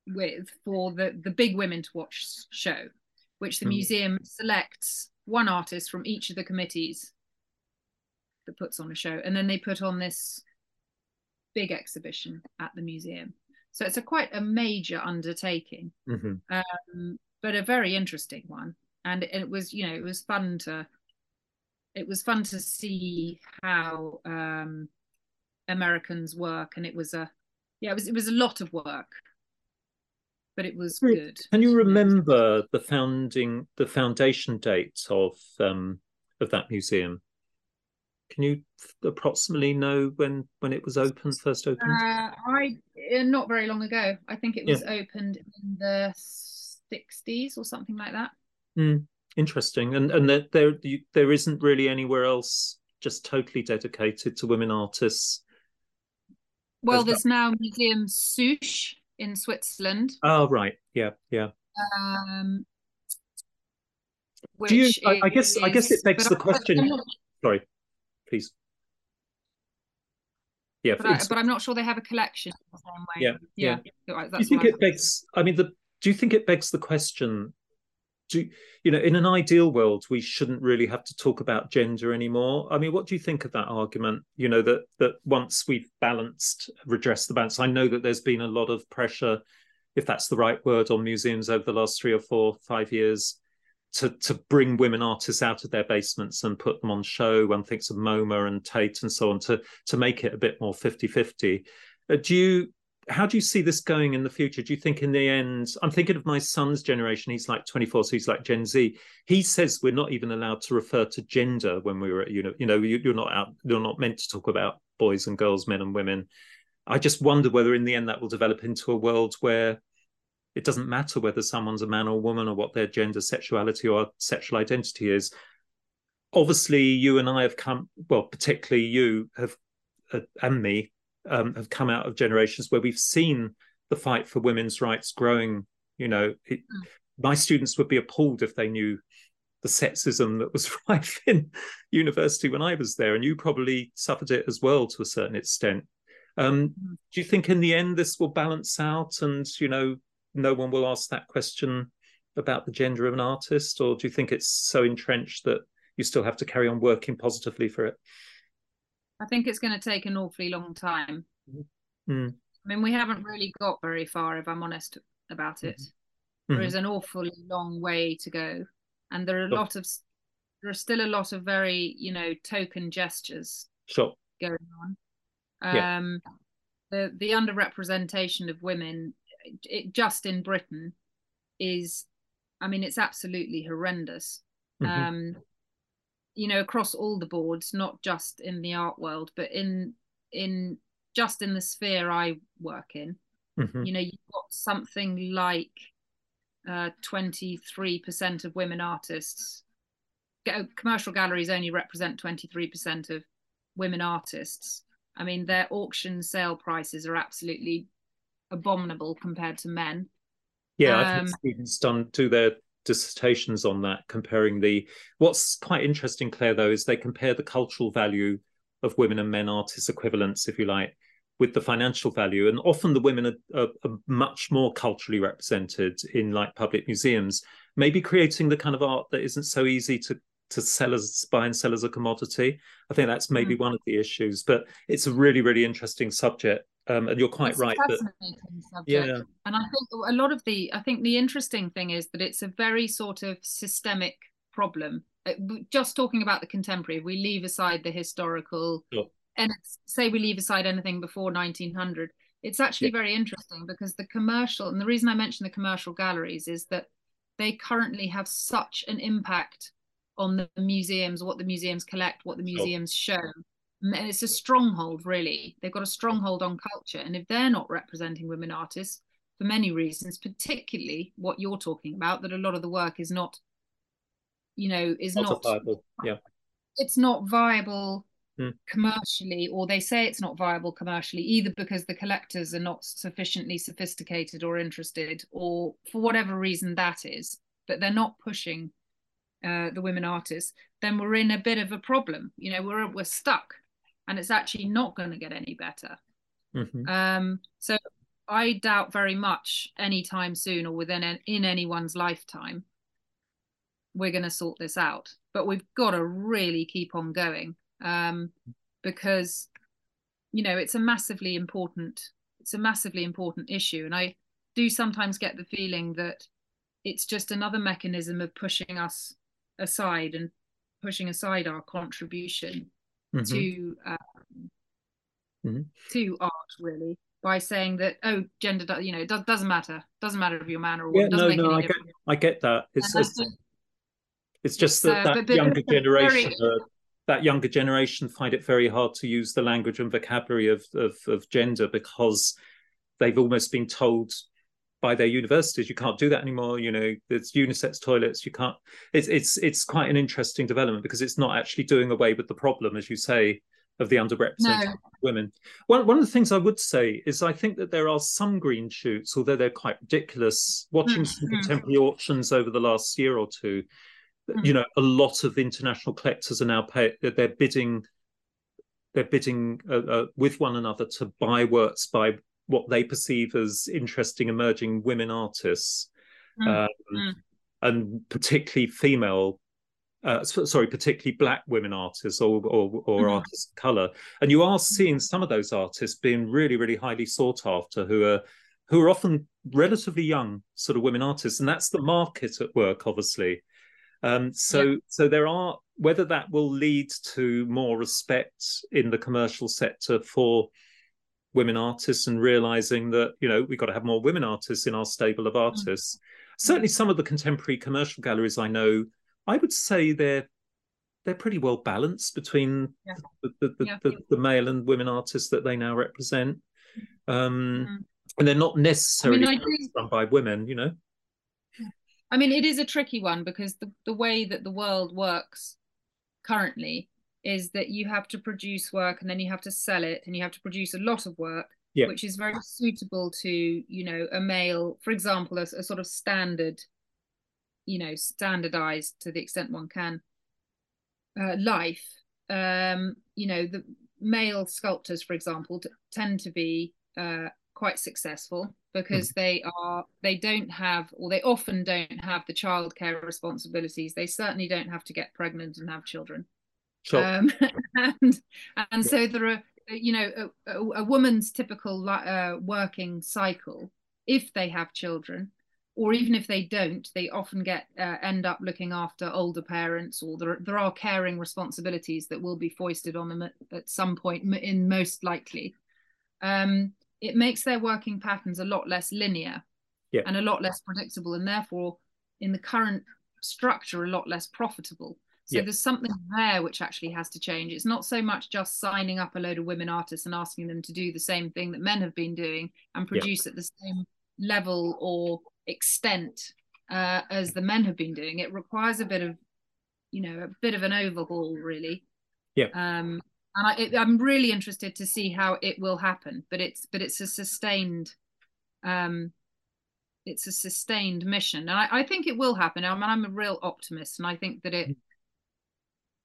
with for the the big women to watch show, which the mm. museum selects one artist from each of the committees that puts on a show, and then they put on this big exhibition at the museum. So it's a quite a major undertaking, mm-hmm. um, but a very interesting one. And it was, you know, it was fun to, it was fun to see how um, Americans work, and it was a, yeah, it was it was a lot of work, but it was good. Can you remember the founding, the foundation date of um, of that museum? Can you approximately know when when it was opened first opened? Uh, I uh, not very long ago. I think it was yeah. opened in the sixties or something like that. Mm, interesting, and and there there there isn't really anywhere else just totally dedicated to women artists. Well, there's that... now Museum Susch in Switzerland. Oh right, yeah, yeah. Um, Do you? I, I guess is, I guess it begs the question. Sorry please. Yeah, but, I, but I'm not sure they have a collection the same way. Yeah, yeah. yeah. do you think it begs? I mean, the do you think it begs the question? Do you know, in an ideal world, we shouldn't really have to talk about gender anymore? I mean, what do you think of that argument? You know, that that once we've balanced, redressed the balance. I know that there's been a lot of pressure, if that's the right word, on museums over the last three or four, five years to to bring women artists out of their basements and put them on show. One thinks of MoMA and Tate and so on to to make it a bit more 50-50. Uh, do you how do you see this going in the future? Do you think in the end, I'm thinking of my son's generation, he's like 24, so he's like Gen Z. He says we're not even allowed to refer to gender when we were at, you know, you know, you're not out, you're not meant to talk about boys and girls, men and women. I just wonder whether in the end that will develop into a world where it doesn't matter whether someone's a man or woman or what their gender, sexuality, or sexual identity is. Obviously, you and I have come, well, particularly you have, uh, and me, um, have come out of generations where we've seen the fight for women's rights growing. You know, it, mm. my students would be appalled if they knew the sexism that was rife in university when I was there, and you probably suffered it as well to a certain extent. Um, mm. do you think in the end this will balance out, and you know, no one will ask that question about the gender of an artist, or do you think it's so entrenched that you still have to carry on working positively for it? I think it's going to take an awfully long time. Mm. I mean, we haven't really got very far, if I'm honest about it. Mm-hmm. There is an awfully long way to go, and there are a sure. lot of there are still a lot of very you know token gestures sure. going on. Um, yeah. The the underrepresentation of women it, just in Britain is, I mean, it's absolutely horrendous. Mm-hmm. Um, you know, across all the boards, not just in the art world, but in in just in the sphere I work in. Mm-hmm. You know, you've got something like uh, 23% of women artists. Commercial galleries only represent 23% of women artists. I mean, their auction sale prices are absolutely abominable compared to men. Yeah, um, I think Stephen's done to their dissertations on that, comparing the. What's quite interesting, Claire, though, is they compare the cultural value of women and men artists equivalents, if you like, with the financial value, and often the women are, are, are much more culturally represented in like public museums, maybe creating the kind of art that isn't so easy to to sell as buy and sell as a commodity. I think that's maybe mm. one of the issues, but it's a really, really interesting subject. Um, and you're quite it's right. That, yeah. And I think a lot of the, I think the interesting thing is that it's a very sort of systemic problem. Uh, just talking about the contemporary, we leave aside the historical, sure. and say we leave aside anything before 1900. It's actually yeah. very interesting because the commercial, and the reason I mention the commercial galleries is that they currently have such an impact on the museums, what the museums collect, what the museums show. And it's a stronghold, really. They've got a stronghold on culture. And if they're not representing women artists for many reasons, particularly what you're talking about, that a lot of the work is not, you know, is not, not viable. Yeah. It's not viable mm. commercially, or they say it's not viable commercially, either because the collectors are not sufficiently sophisticated or interested, or for whatever reason that is, but they're not pushing uh, the women artists, then we're in a bit of a problem. You know, we're we're stuck. And it's actually not going to get any better. Mhm. Um, so I doubt very much anytime soon or within an, in anyone's lifetime we're going to sort this out. But we've got to really keep on going um, because you know it's a massively important it's a massively important issue, and I do sometimes get the feeling that it's just another mechanism of pushing us aside and pushing aside our contribution Mhm. to um, Mhm. to art really by saying that oh gender do- you know it does, doesn't matter doesn't matter if you're a man or a Yeah, woman doesn't no, make no, any I get, I get that. It's it's, think it's just that uh, that but- younger it's a very- generation, uh, that younger generation, find it very hard to use the language and vocabulary of, of of gender because they've almost been told by their universities you can't do that anymore. You know, there's unisex toilets. You can't. It's it's it's quite an interesting development because it's not actually doing away with the problem, as you say, of the underrepresented No. women. One one of the things I would say is I think that there are some green shoots, although they're quite ridiculous. Watching some Mhm. contemporary auctions over the last year or two, Mm. you know, a lot of international collectors are now pay, they're bidding, they're bidding uh, uh, with one another to buy works by what they perceive as interesting emerging women artists, Mm. um, Mm. and particularly female uh, sorry, particularly black women artists or or, or Mhm. artists of color, and you are seeing some of those artists being really, really highly sought after, who are who are often relatively young, sort of women artists, and that's the market at work, obviously. Um, so, so there are whether that will lead to more respect in the commercial sector for women artists and realizing that you know we've got to have more women artists in our stable of artists. Certainly, some of the contemporary commercial galleries I know, I would say they're they're pretty well balanced between Yeah. the, the, the, Yeah. the, male and women artists that they now represent. Um, Mhm. And they're not necessarily I do- run by women, you know. I mean, it is a tricky one because the, the way that the world works currently is that you have to produce work and then you have to sell it and you have to produce a lot of work, Yeah. which is very suitable to, you know, a male, for example, a, a sort of standard, you know, standardized to the extent one can uh, life. Um, you know, the male sculptors, for example, t- tend to be uh, quite successful because they are they don't have or they often don't have the childcare responsibilities. They certainly don't have to get pregnant and have children. Sure. Um, and and so there are you know a, a, a woman's typical uh, working cycle if they have children or even if they don't they often get uh, end up looking after older parents or there, there are caring responsibilities that will be foisted on them at, at some point in most likely um, it makes their working patterns a lot less linear Yeah. and a lot less predictable and therefore in the current structure a lot less profitable so Yeah. there's something there which actually has to change it's not so much just signing up a load of women artists and asking them to do the same thing that men have been doing and Yeah. produce at the same level or extent uh, as the men have been doing it requires a bit of you know a bit of an overhaul really Yeah. um and I, it, I'm really interested to see how it will happen. But it's but it's a sustained, um, it's a sustained mission, and I, I think it will happen. I mean, I'm a real optimist, and I think that it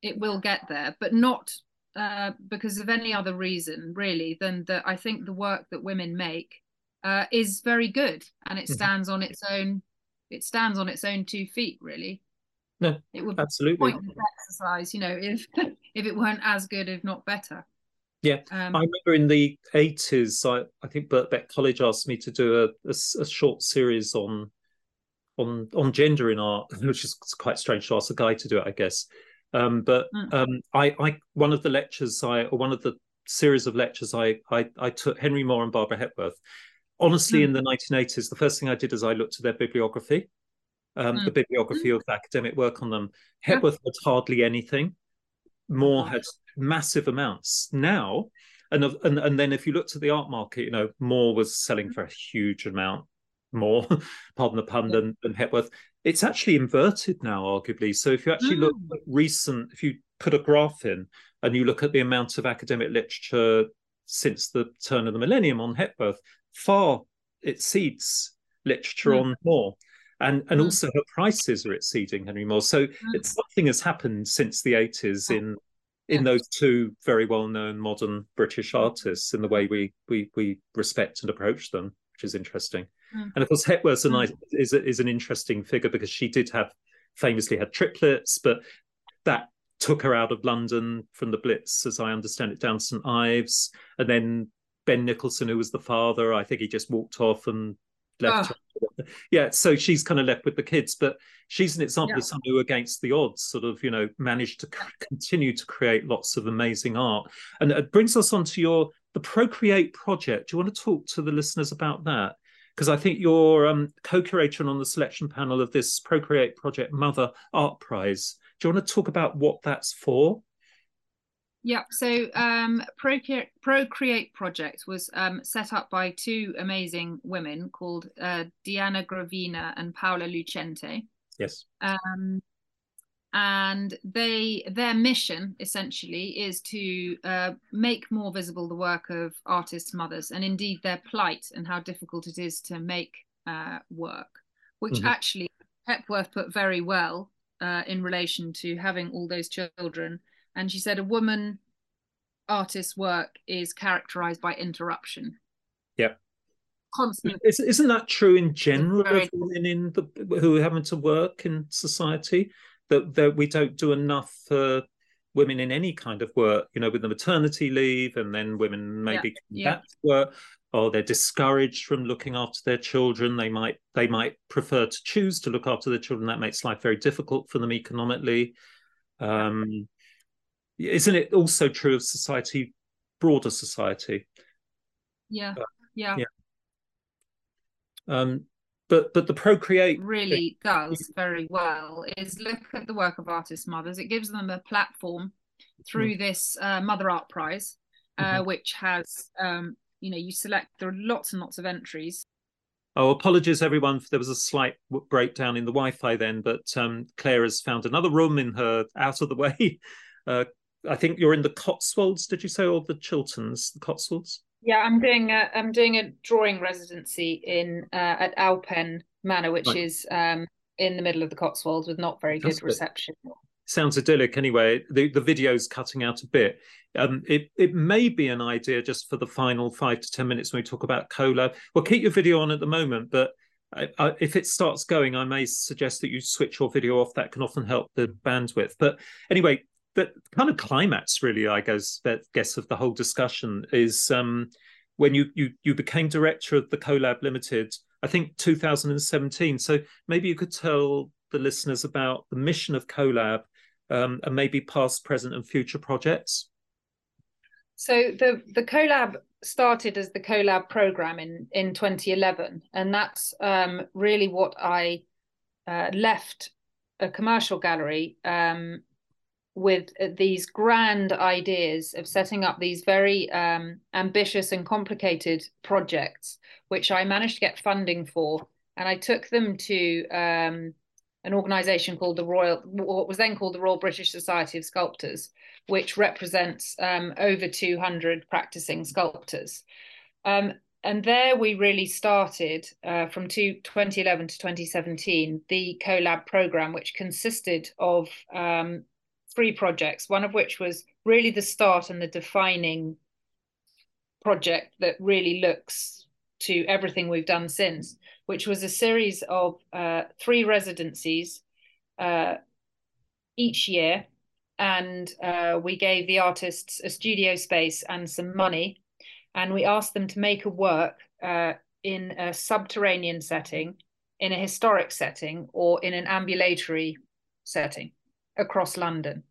it will get there, but not uh, because of any other reason really than that. I think the work that women make uh, is very good, and it Mhm. stands on its own. It stands on its own two feet, really. No, it would be Absolutely. exercise, you know, if if it weren't as good, if not better. Yeah. Um, I remember in the 80s, I, I think Birkbeck College asked me to do a a short series on on on gender in art, which is quite strange to ask a guy to do it, I guess. Um, but Mm. um, I, I one of the lectures I or one of the series of lectures I I, I took Henry Moore and Barbara Hepworth. Honestly, Mm. in the 1980s, the first thing I did is I looked at their bibliography, um, the Mm. bibliography of academic work on them. Yeah. Hepworth had hardly anything. Moore had massive amounts now and of- and and then if you looked at the art market you know Moore was selling for a huge amount more pardon the pun Yeah. than, than Hepworth it's actually inverted now arguably so if you actually look Mm. at recent if you put a graph in and you look at the amount of academic literature since the turn of the millennium on Hepworth far exceeds literature Mm. on Moore and and Mm. also her prices are exceeding Henry Moore so Mm. it's something has happened since the 80s Yeah. in in those two very well-known modern British artists in the way we we we respect and approach them, which is interesting. Mm. And of course, Hepworth's a nice, mm. is is an interesting figure because she did have famously had triplets, but that took her out of London from the Blitz, as I understand it, down St Ives, and then Ben Nicholson, who was the father, I think he just walked off and left. Oh. Yeah, so she's kind of left with the kids, but she's an example yeah. of someone who, against the odds, sort of you know managed to continue to create lots of amazing art. And it brings us on to your the Procreate project. Do you want to talk to the listeners about that? Because I think you're um, co-curator and on the selection panel of this Procreate project Mother Art Prize. Do you want to talk about what that's for? Yeah, so um, Procreate, Procreate Project was um, set up by two amazing women called uh, Dyana Gravina and Paola Lucente. Yes. Um, and they their mission essentially is to uh, make more visible the work of artists' mothers and indeed their plight and how difficult it is to make uh, work, which mm-hmm. actually Hepworth put very well uh, in relation to having all those children and she said a woman artist's work is characterized by interruption. Yeah. Constant. Isn't that true in general very... of women in the, who are having to work in society? That, that we don't do enough for women in any kind of work, you know, with the maternity leave, and then women maybe yeah. come back to work, or they're discouraged from looking after their children. They might they might prefer to choose to look after their children. That makes life very difficult for them economically. Um, isn't it also true of society, broader society? Yeah, uh, yeah. yeah. Um, but but the procreate really does very well is look at the work of artist mothers. It gives them a platform through mm. this uh, Mother Art Prize, uh, mm-hmm. which has um, you know you select there are lots and lots of entries. Oh, apologies everyone. There was a slight breakdown in the Wi-Fi then, but um, Claire has found another room in her out of the way uh, I think you're in the Cotswolds, did you say, or the Chilterns, the Cotswolds? Yeah, I'm doing a I'm doing a drawing residency in uh, at Alpen Manor, which right. is um, in the middle of the Cotswolds with not very good reception. Sounds idyllic anyway. The the video's cutting out a bit. Um, it it may be an idea just for the final five to ten minutes when we talk about CoLab. Well, keep your video on at the moment, but I, I, if it starts going, I may suggest that you switch your video off. That can often help the bandwidth. But anyway, the kind of climax, really, I guess, that guess of the whole discussion is um, when you you you became director of the CoLab Limited, I think 2017. So maybe you could tell the listeners about the mission of CoLab um, and maybe past, present, and future projects. So the the CoLab started as the CoLab program in in 2011, and that's um, really what I uh, left a commercial gallery um, with uh, these grand ideas of setting up these very um, ambitious and complicated projects, which I managed to get funding for. And I took them to um, an organization called the Royal, what was then called the Royal British Society of Sculptors, which represents um, over 200 practicing sculptors. Um, and there we really started uh, from two, 2011 to 2017 the CoLab program, which consisted of um, three projects, one of which was really the start and the defining project that really looks to everything we've done since, which was a series of uh, three residencies uh, each year. And uh, we gave the artists a studio space and some money. And we asked them to make a work uh, in a subterranean setting, in a historic setting, or in an ambulatory setting across London.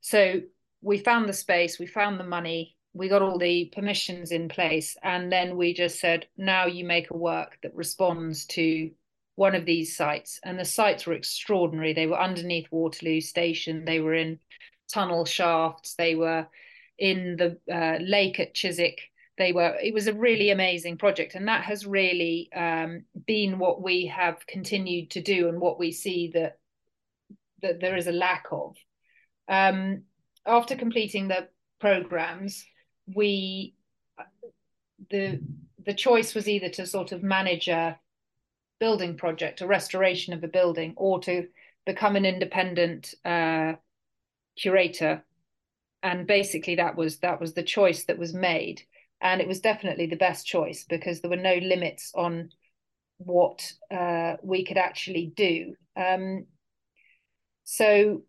So we found the space, we found the money, we got all the permissions in place, and then we just said, now you make a work that responds to one of these sites. And the sites were extraordinary. They were underneath Waterloo Station, they were in tunnel shafts, they were in the uh, lake at Chiswick they were it was a really amazing project and that has really um, been what we have continued to do and what we see that that there is a lack of. Um, after completing the programs, we the the choice was either to sort of manage a building project, a restoration of a building, or to become an independent uh, curator. And basically that was that was the choice that was made. And it was definitely the best choice because there were no limits on what uh, we could actually do. Um, so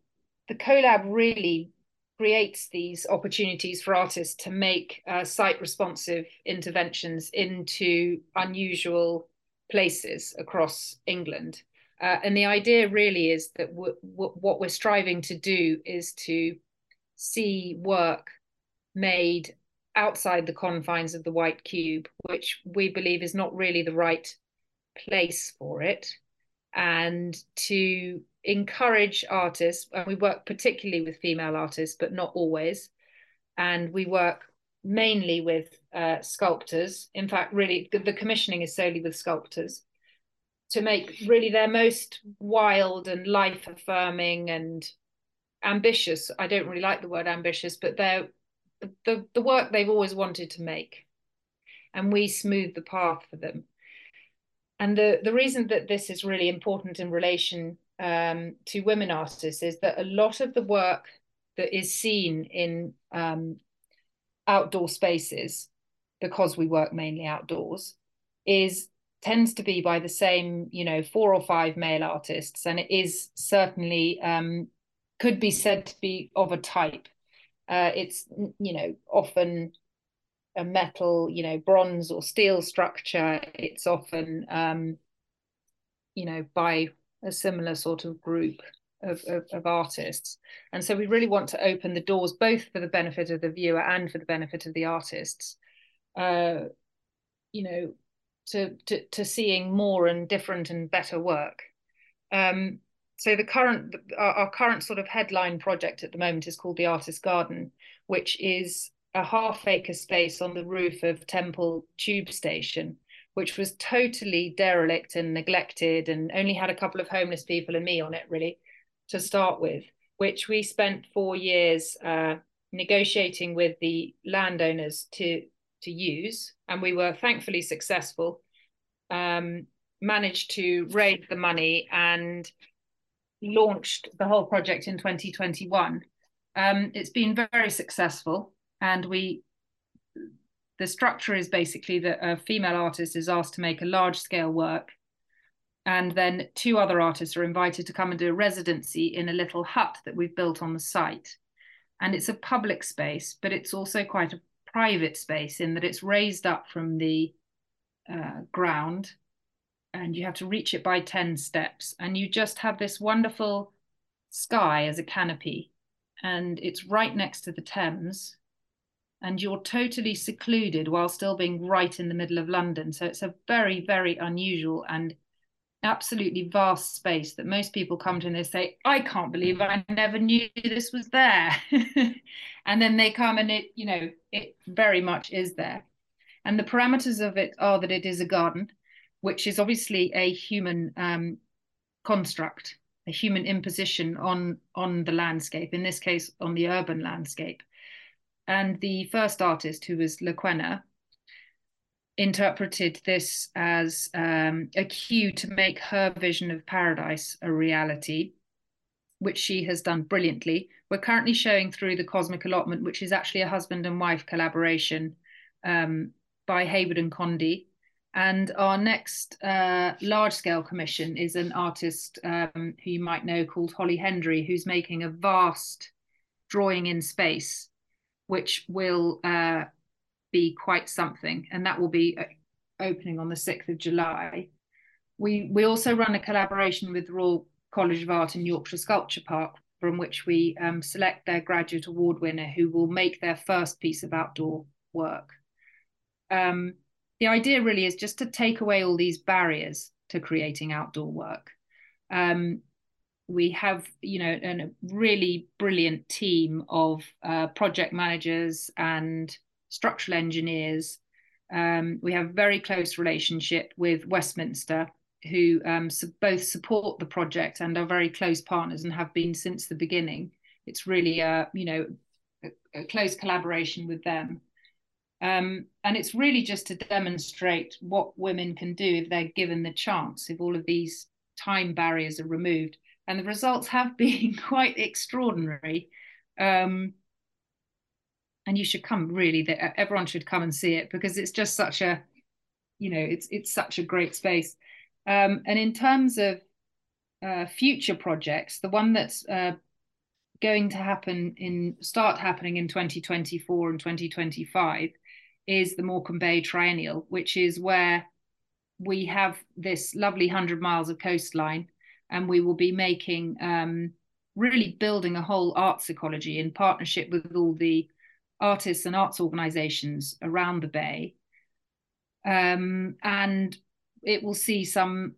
the CoLab really creates these opportunities for artists to make uh, site responsive interventions into unusual places across England. Uh, and the idea really is that what we're striving to do is to see work made outside the confines of the white cube, which we believe is not really the right place for it, and to encourage artists. And we work particularly with female artists, but not always. And we work mainly with uh, sculptors. In fact, really, the commissioning is solely with sculptors to make really their most wild and life affirming and ambitious. I don't really like the word ambitious, but they're the, the work they've always wanted to make. And we smooth the path for them. And the, the reason that this is really important in relation um, to women artists is that a lot of the work that is seen in um, outdoor spaces, because we work mainly outdoors, is tends to be by the same, you know, four or five male artists, and it is certainly um, could be said to be of a type. Uh, it's you know often a metal, you know, bronze or steel structure. It's often um, you know by a similar sort of group of, of, of, artists. And so we really want to open the doors both for the benefit of the viewer and for the benefit of the artists, uh, you know, to, to, to seeing more and different and better work. Um, so the current, our, our current sort of headline project at the moment is called the Artist Garden, which is a half acre space on the roof of Temple Tube Station which was totally derelict and neglected and only had a couple of homeless people and me on it really to start with which we spent four years uh, negotiating with the landowners to to use. And we were thankfully successful um, managed to raise the money and launched the whole project in 2021 um, it's been very successful and we the structure is basically that a female artist is asked to make a large scale work and then two other artists are invited to come and do a residency in a little hut that we've built on the site. And it's a public space but it's also quite a private space in that it's raised up from the uh, ground and you have to reach it by 10 steps and you just have this wonderful sky as a canopy and it's right next to the thames and you're totally secluded while still being right in the middle of London. So it's a very, very unusual and absolutely vast space that most people come to and they say, I can't believe I never knew this was there. and then they come and it, you know, it very much is there. And the parameters of it are that it is a garden, which is obviously a human um, construct, a human imposition on on the landscape, in this case on the urban landscape. And the first artist, who was Lakwena, interpreted this as um, a cue to make her vision of paradise a reality, which she has done brilliantly. We're currently showing through the Cosmic Allotment, which is actually a husband and wife collaboration um, by Hayward and Condy. And our next uh, large scale commission is an artist um, who you might know called Holly Hendry, who's making a vast drawing in space which will uh, be quite something, and that will be uh, opening on the 6th of July. We, we also run a collaboration with Royal College of Art in Yorkshire Sculpture Park, from which we um, select their graduate award winner who will make their first piece of outdoor work. Um, the idea really is just to take away all these barriers to creating outdoor work. Um, we have you know a really brilliant team of uh, project managers and structural engineers. Um, we have a very close relationship with westminster who um, so both support the project and are very close partners and have been since the beginning. It's really a you know a, a close collaboration with them. Um, and it's really just to demonstrate what women can do if they're given the chance if all of these time barriers are removed and the results have been quite extraordinary. Um, and you should come really that everyone should come and see it because it's just such a you know it's it's such a great space um, and in terms of uh, future projects the one that's uh, going to happen in start happening in 2024 and 2025 is the Morecambe Bay Triennial, which is where we have this lovely 100 miles of coastline and we will be making um, really building a whole arts ecology in partnership with all the artists and arts organizations around the bay. Um, and it will see some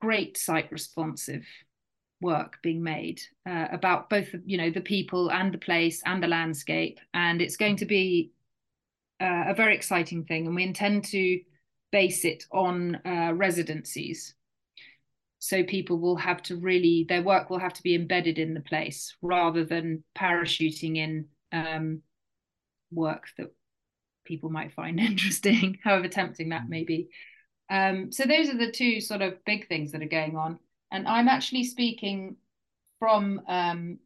great site responsive work being made uh, about both you know the people and the place and the landscape. And it's going to be uh, a very exciting thing and we intend to base it on uh, residencies so people will have to really their work will have to be embedded in the place rather than parachuting in um, work that people might find interesting however tempting that may be. Um, so those are the two sort of big things that are going on. And I'm actually speaking from um,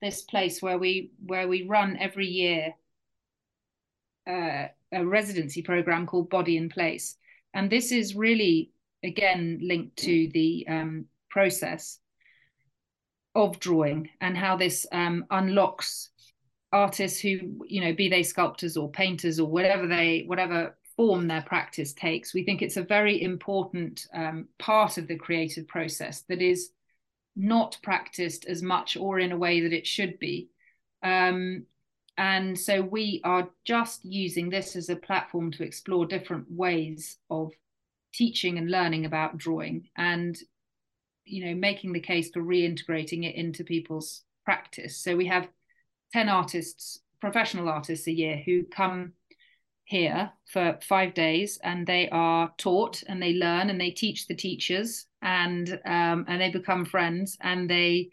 this place where we where we run every year uh, a residency program called Body and Place, and this is really again linked to the um, process of drawing and how this um, unlocks artists who you know be they sculptors or painters or whatever they whatever form their practice takes. We think it's a very important um, part of the creative process that is not practiced as much or in a way that it should be. Um, and so we are just using this as a platform to explore different ways of teaching and learning about drawing and you know making the case for reintegrating it into people's practice. So we have 10 artists professional artists a year who come here for five days and they are taught and they learn and they teach the teachers and um, and they become friends and they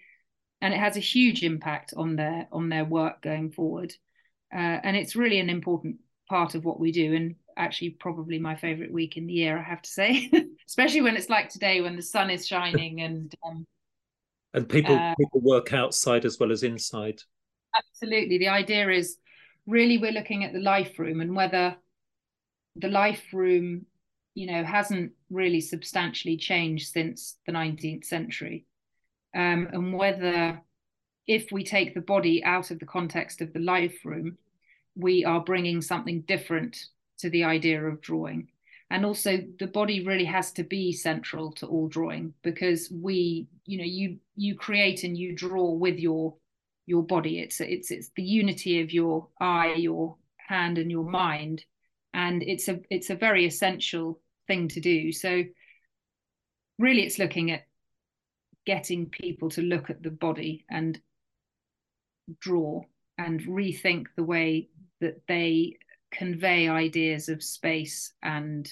and it has a huge impact on their on their work going forward. Uh, and it's really an important part of what we do. And actually probably my favorite week in the year i have to say. Especially when it's like today when the sun is shining and um, and people uh, people work outside as well as inside. Absolutely. The idea is really we're looking at the life room and whether the life room you know hasn't really substantially changed since the 19th century. Um, and whether if we take the body out of the context of the life room we are bringing something different to the idea of drawing and also the body really has to be central to all drawing because we you know you you create and you draw with your your body. It's it's it's the unity of your eye, your hand, and your mind, and it's a it's a very essential thing to do. So really, it's looking at getting people to look at the body and draw and rethink the way that they convey ideas of space and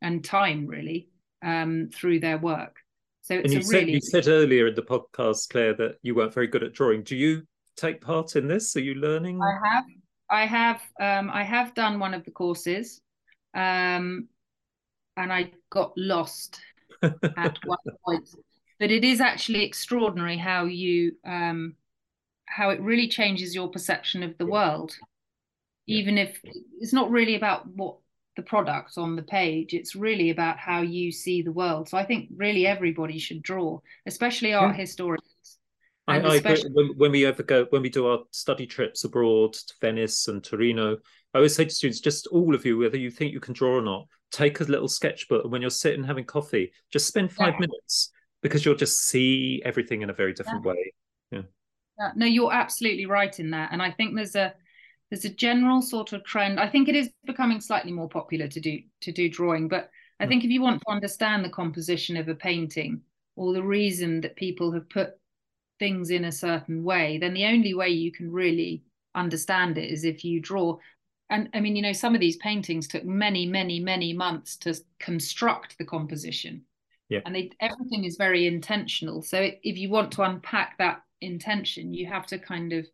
and time really um, through their work. So and you said, you said earlier in the podcast, Claire, that you weren't very good at drawing. Do you take part in this? Are you learning? I have. I have. Um, I have done one of the courses, um, and I got lost at one point. But it is actually extraordinary how you um, how it really changes your perception of the world. Yeah. Even if it's not really about what the product on the page, it's really about how you see the world. So I think really everybody should draw, especially art yeah. historians I, I agree. When, when, we ever go, when we do our study trips abroad to Venice and Torino, I always say to students, just all of you, whether you think you can draw or not, take a little sketchbook, and when you're sitting having coffee, just spend five yeah. minutes because you'll just see everything in a very different yeah. way. Yeah. No, you're absolutely right in that, and I think there's a there's a general sort of trend. I think it is becoming slightly more popular to do to do drawing, but I hmm. think if you want to understand the composition of a painting or the reason that people have put things in a certain way, then the only way you can really understand it is if you draw. And I mean, you know, some of these paintings took many, many, many months to construct the composition. Yeah. And they, everything is very intentional. So if you want to unpack that intention, you have to kind of,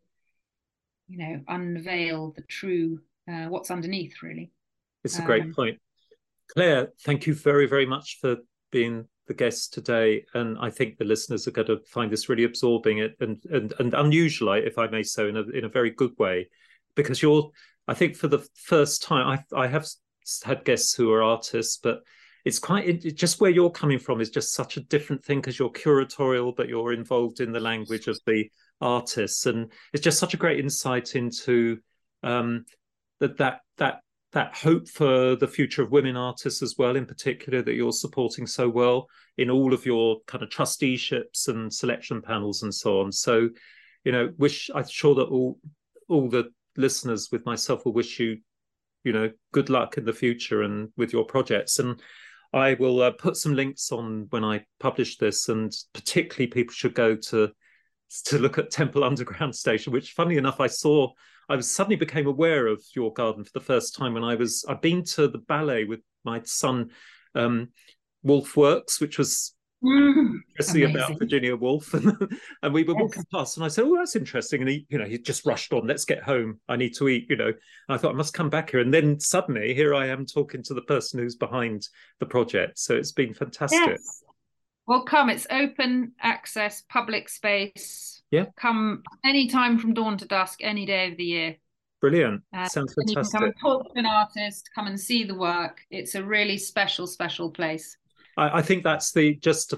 you know, unveil the true uh, what's underneath, really. It's a great um, point. Claire, thank you very, very much for being the guest today, and I think the listeners are going to find this really absorbing it and and, and unusual, if I may say, in a in a very good way, because you're I think for the first time I I have had guests who are artists, but it's quite it, just where you're coming from is just such a different thing because you're curatorial, but you're involved in the language of the artists, and it's just such a great insight into um, that that that that hope for the future of women artists as well, in particular, that you're supporting so well in all of your kind of trusteeships and selection panels and so on. So, you know, wish I'm sure that all all the listeners with myself will wish you, you know, good luck in the future and with your projects. And I will uh, put some links on when I publish this, and particularly people should go to to look at Temple Underground Station, which, funny enough, I saw I was suddenly became aware of your garden for the first time when I was I've been to the ballet with my son, um, Woolf Works, which was mm, about Virginia Woolf, and, and we were yes. walking past, and I said, "Oh, that's interesting." And he, you know, he just rushed on. Let's get home. I need to eat. You know, and I thought I must come back here, and then suddenly here I am talking to the person who's behind the project. So it's been fantastic. Yes. Well, come. It's open access, public space yeah. Come anytime from dawn to dusk, any day of the year. Brilliant. Uh, Sounds fantastic. you can come and talk to an artist, come and see the work. It's a really special, special place. I, I think that's the just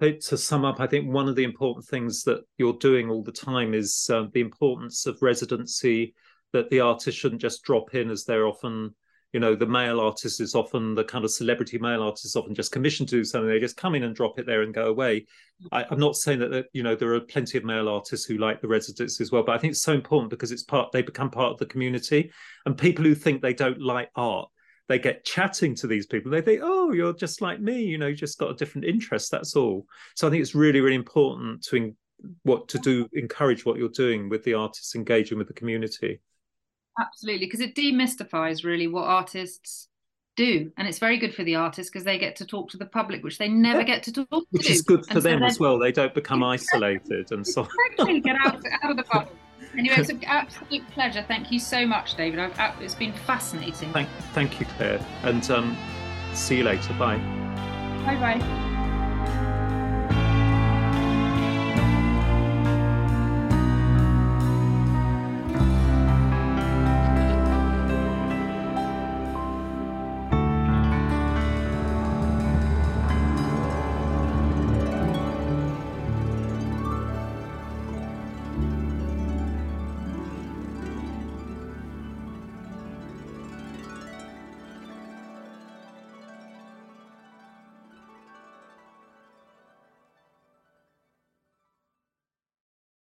to, to sum up. I think one of the important things that you're doing all the time is uh, the importance of residency. That the artist shouldn't just drop in as they're often you know the male artist is often the kind of celebrity male artist is often just commissioned to do something. They just come in and drop it there and go away. I, am not saying that, that you know there are plenty of male artists who like the residents as well but i think it's so important because it's part they become part of the community. And people who think they don't like art they get chatting to these people. They think oh you're just like me you know you just got a different interest that's all. So i think it's really really important to what to do encourage what you're doing with the artists engaging with the community Absolutely, because it demystifies really what artists do, and it's very good for the artists because they get to talk to the public, which they never yeah. get to talk to. Which is good for and them so as well. They don't become isolated and so. Exactly, get out out of the bubble. Anyway, it's an absolute pleasure. Thank you so much, David. I've, it's been fascinating. Thank, thank you, Claire, and um, see you later. Bye. Bye bye.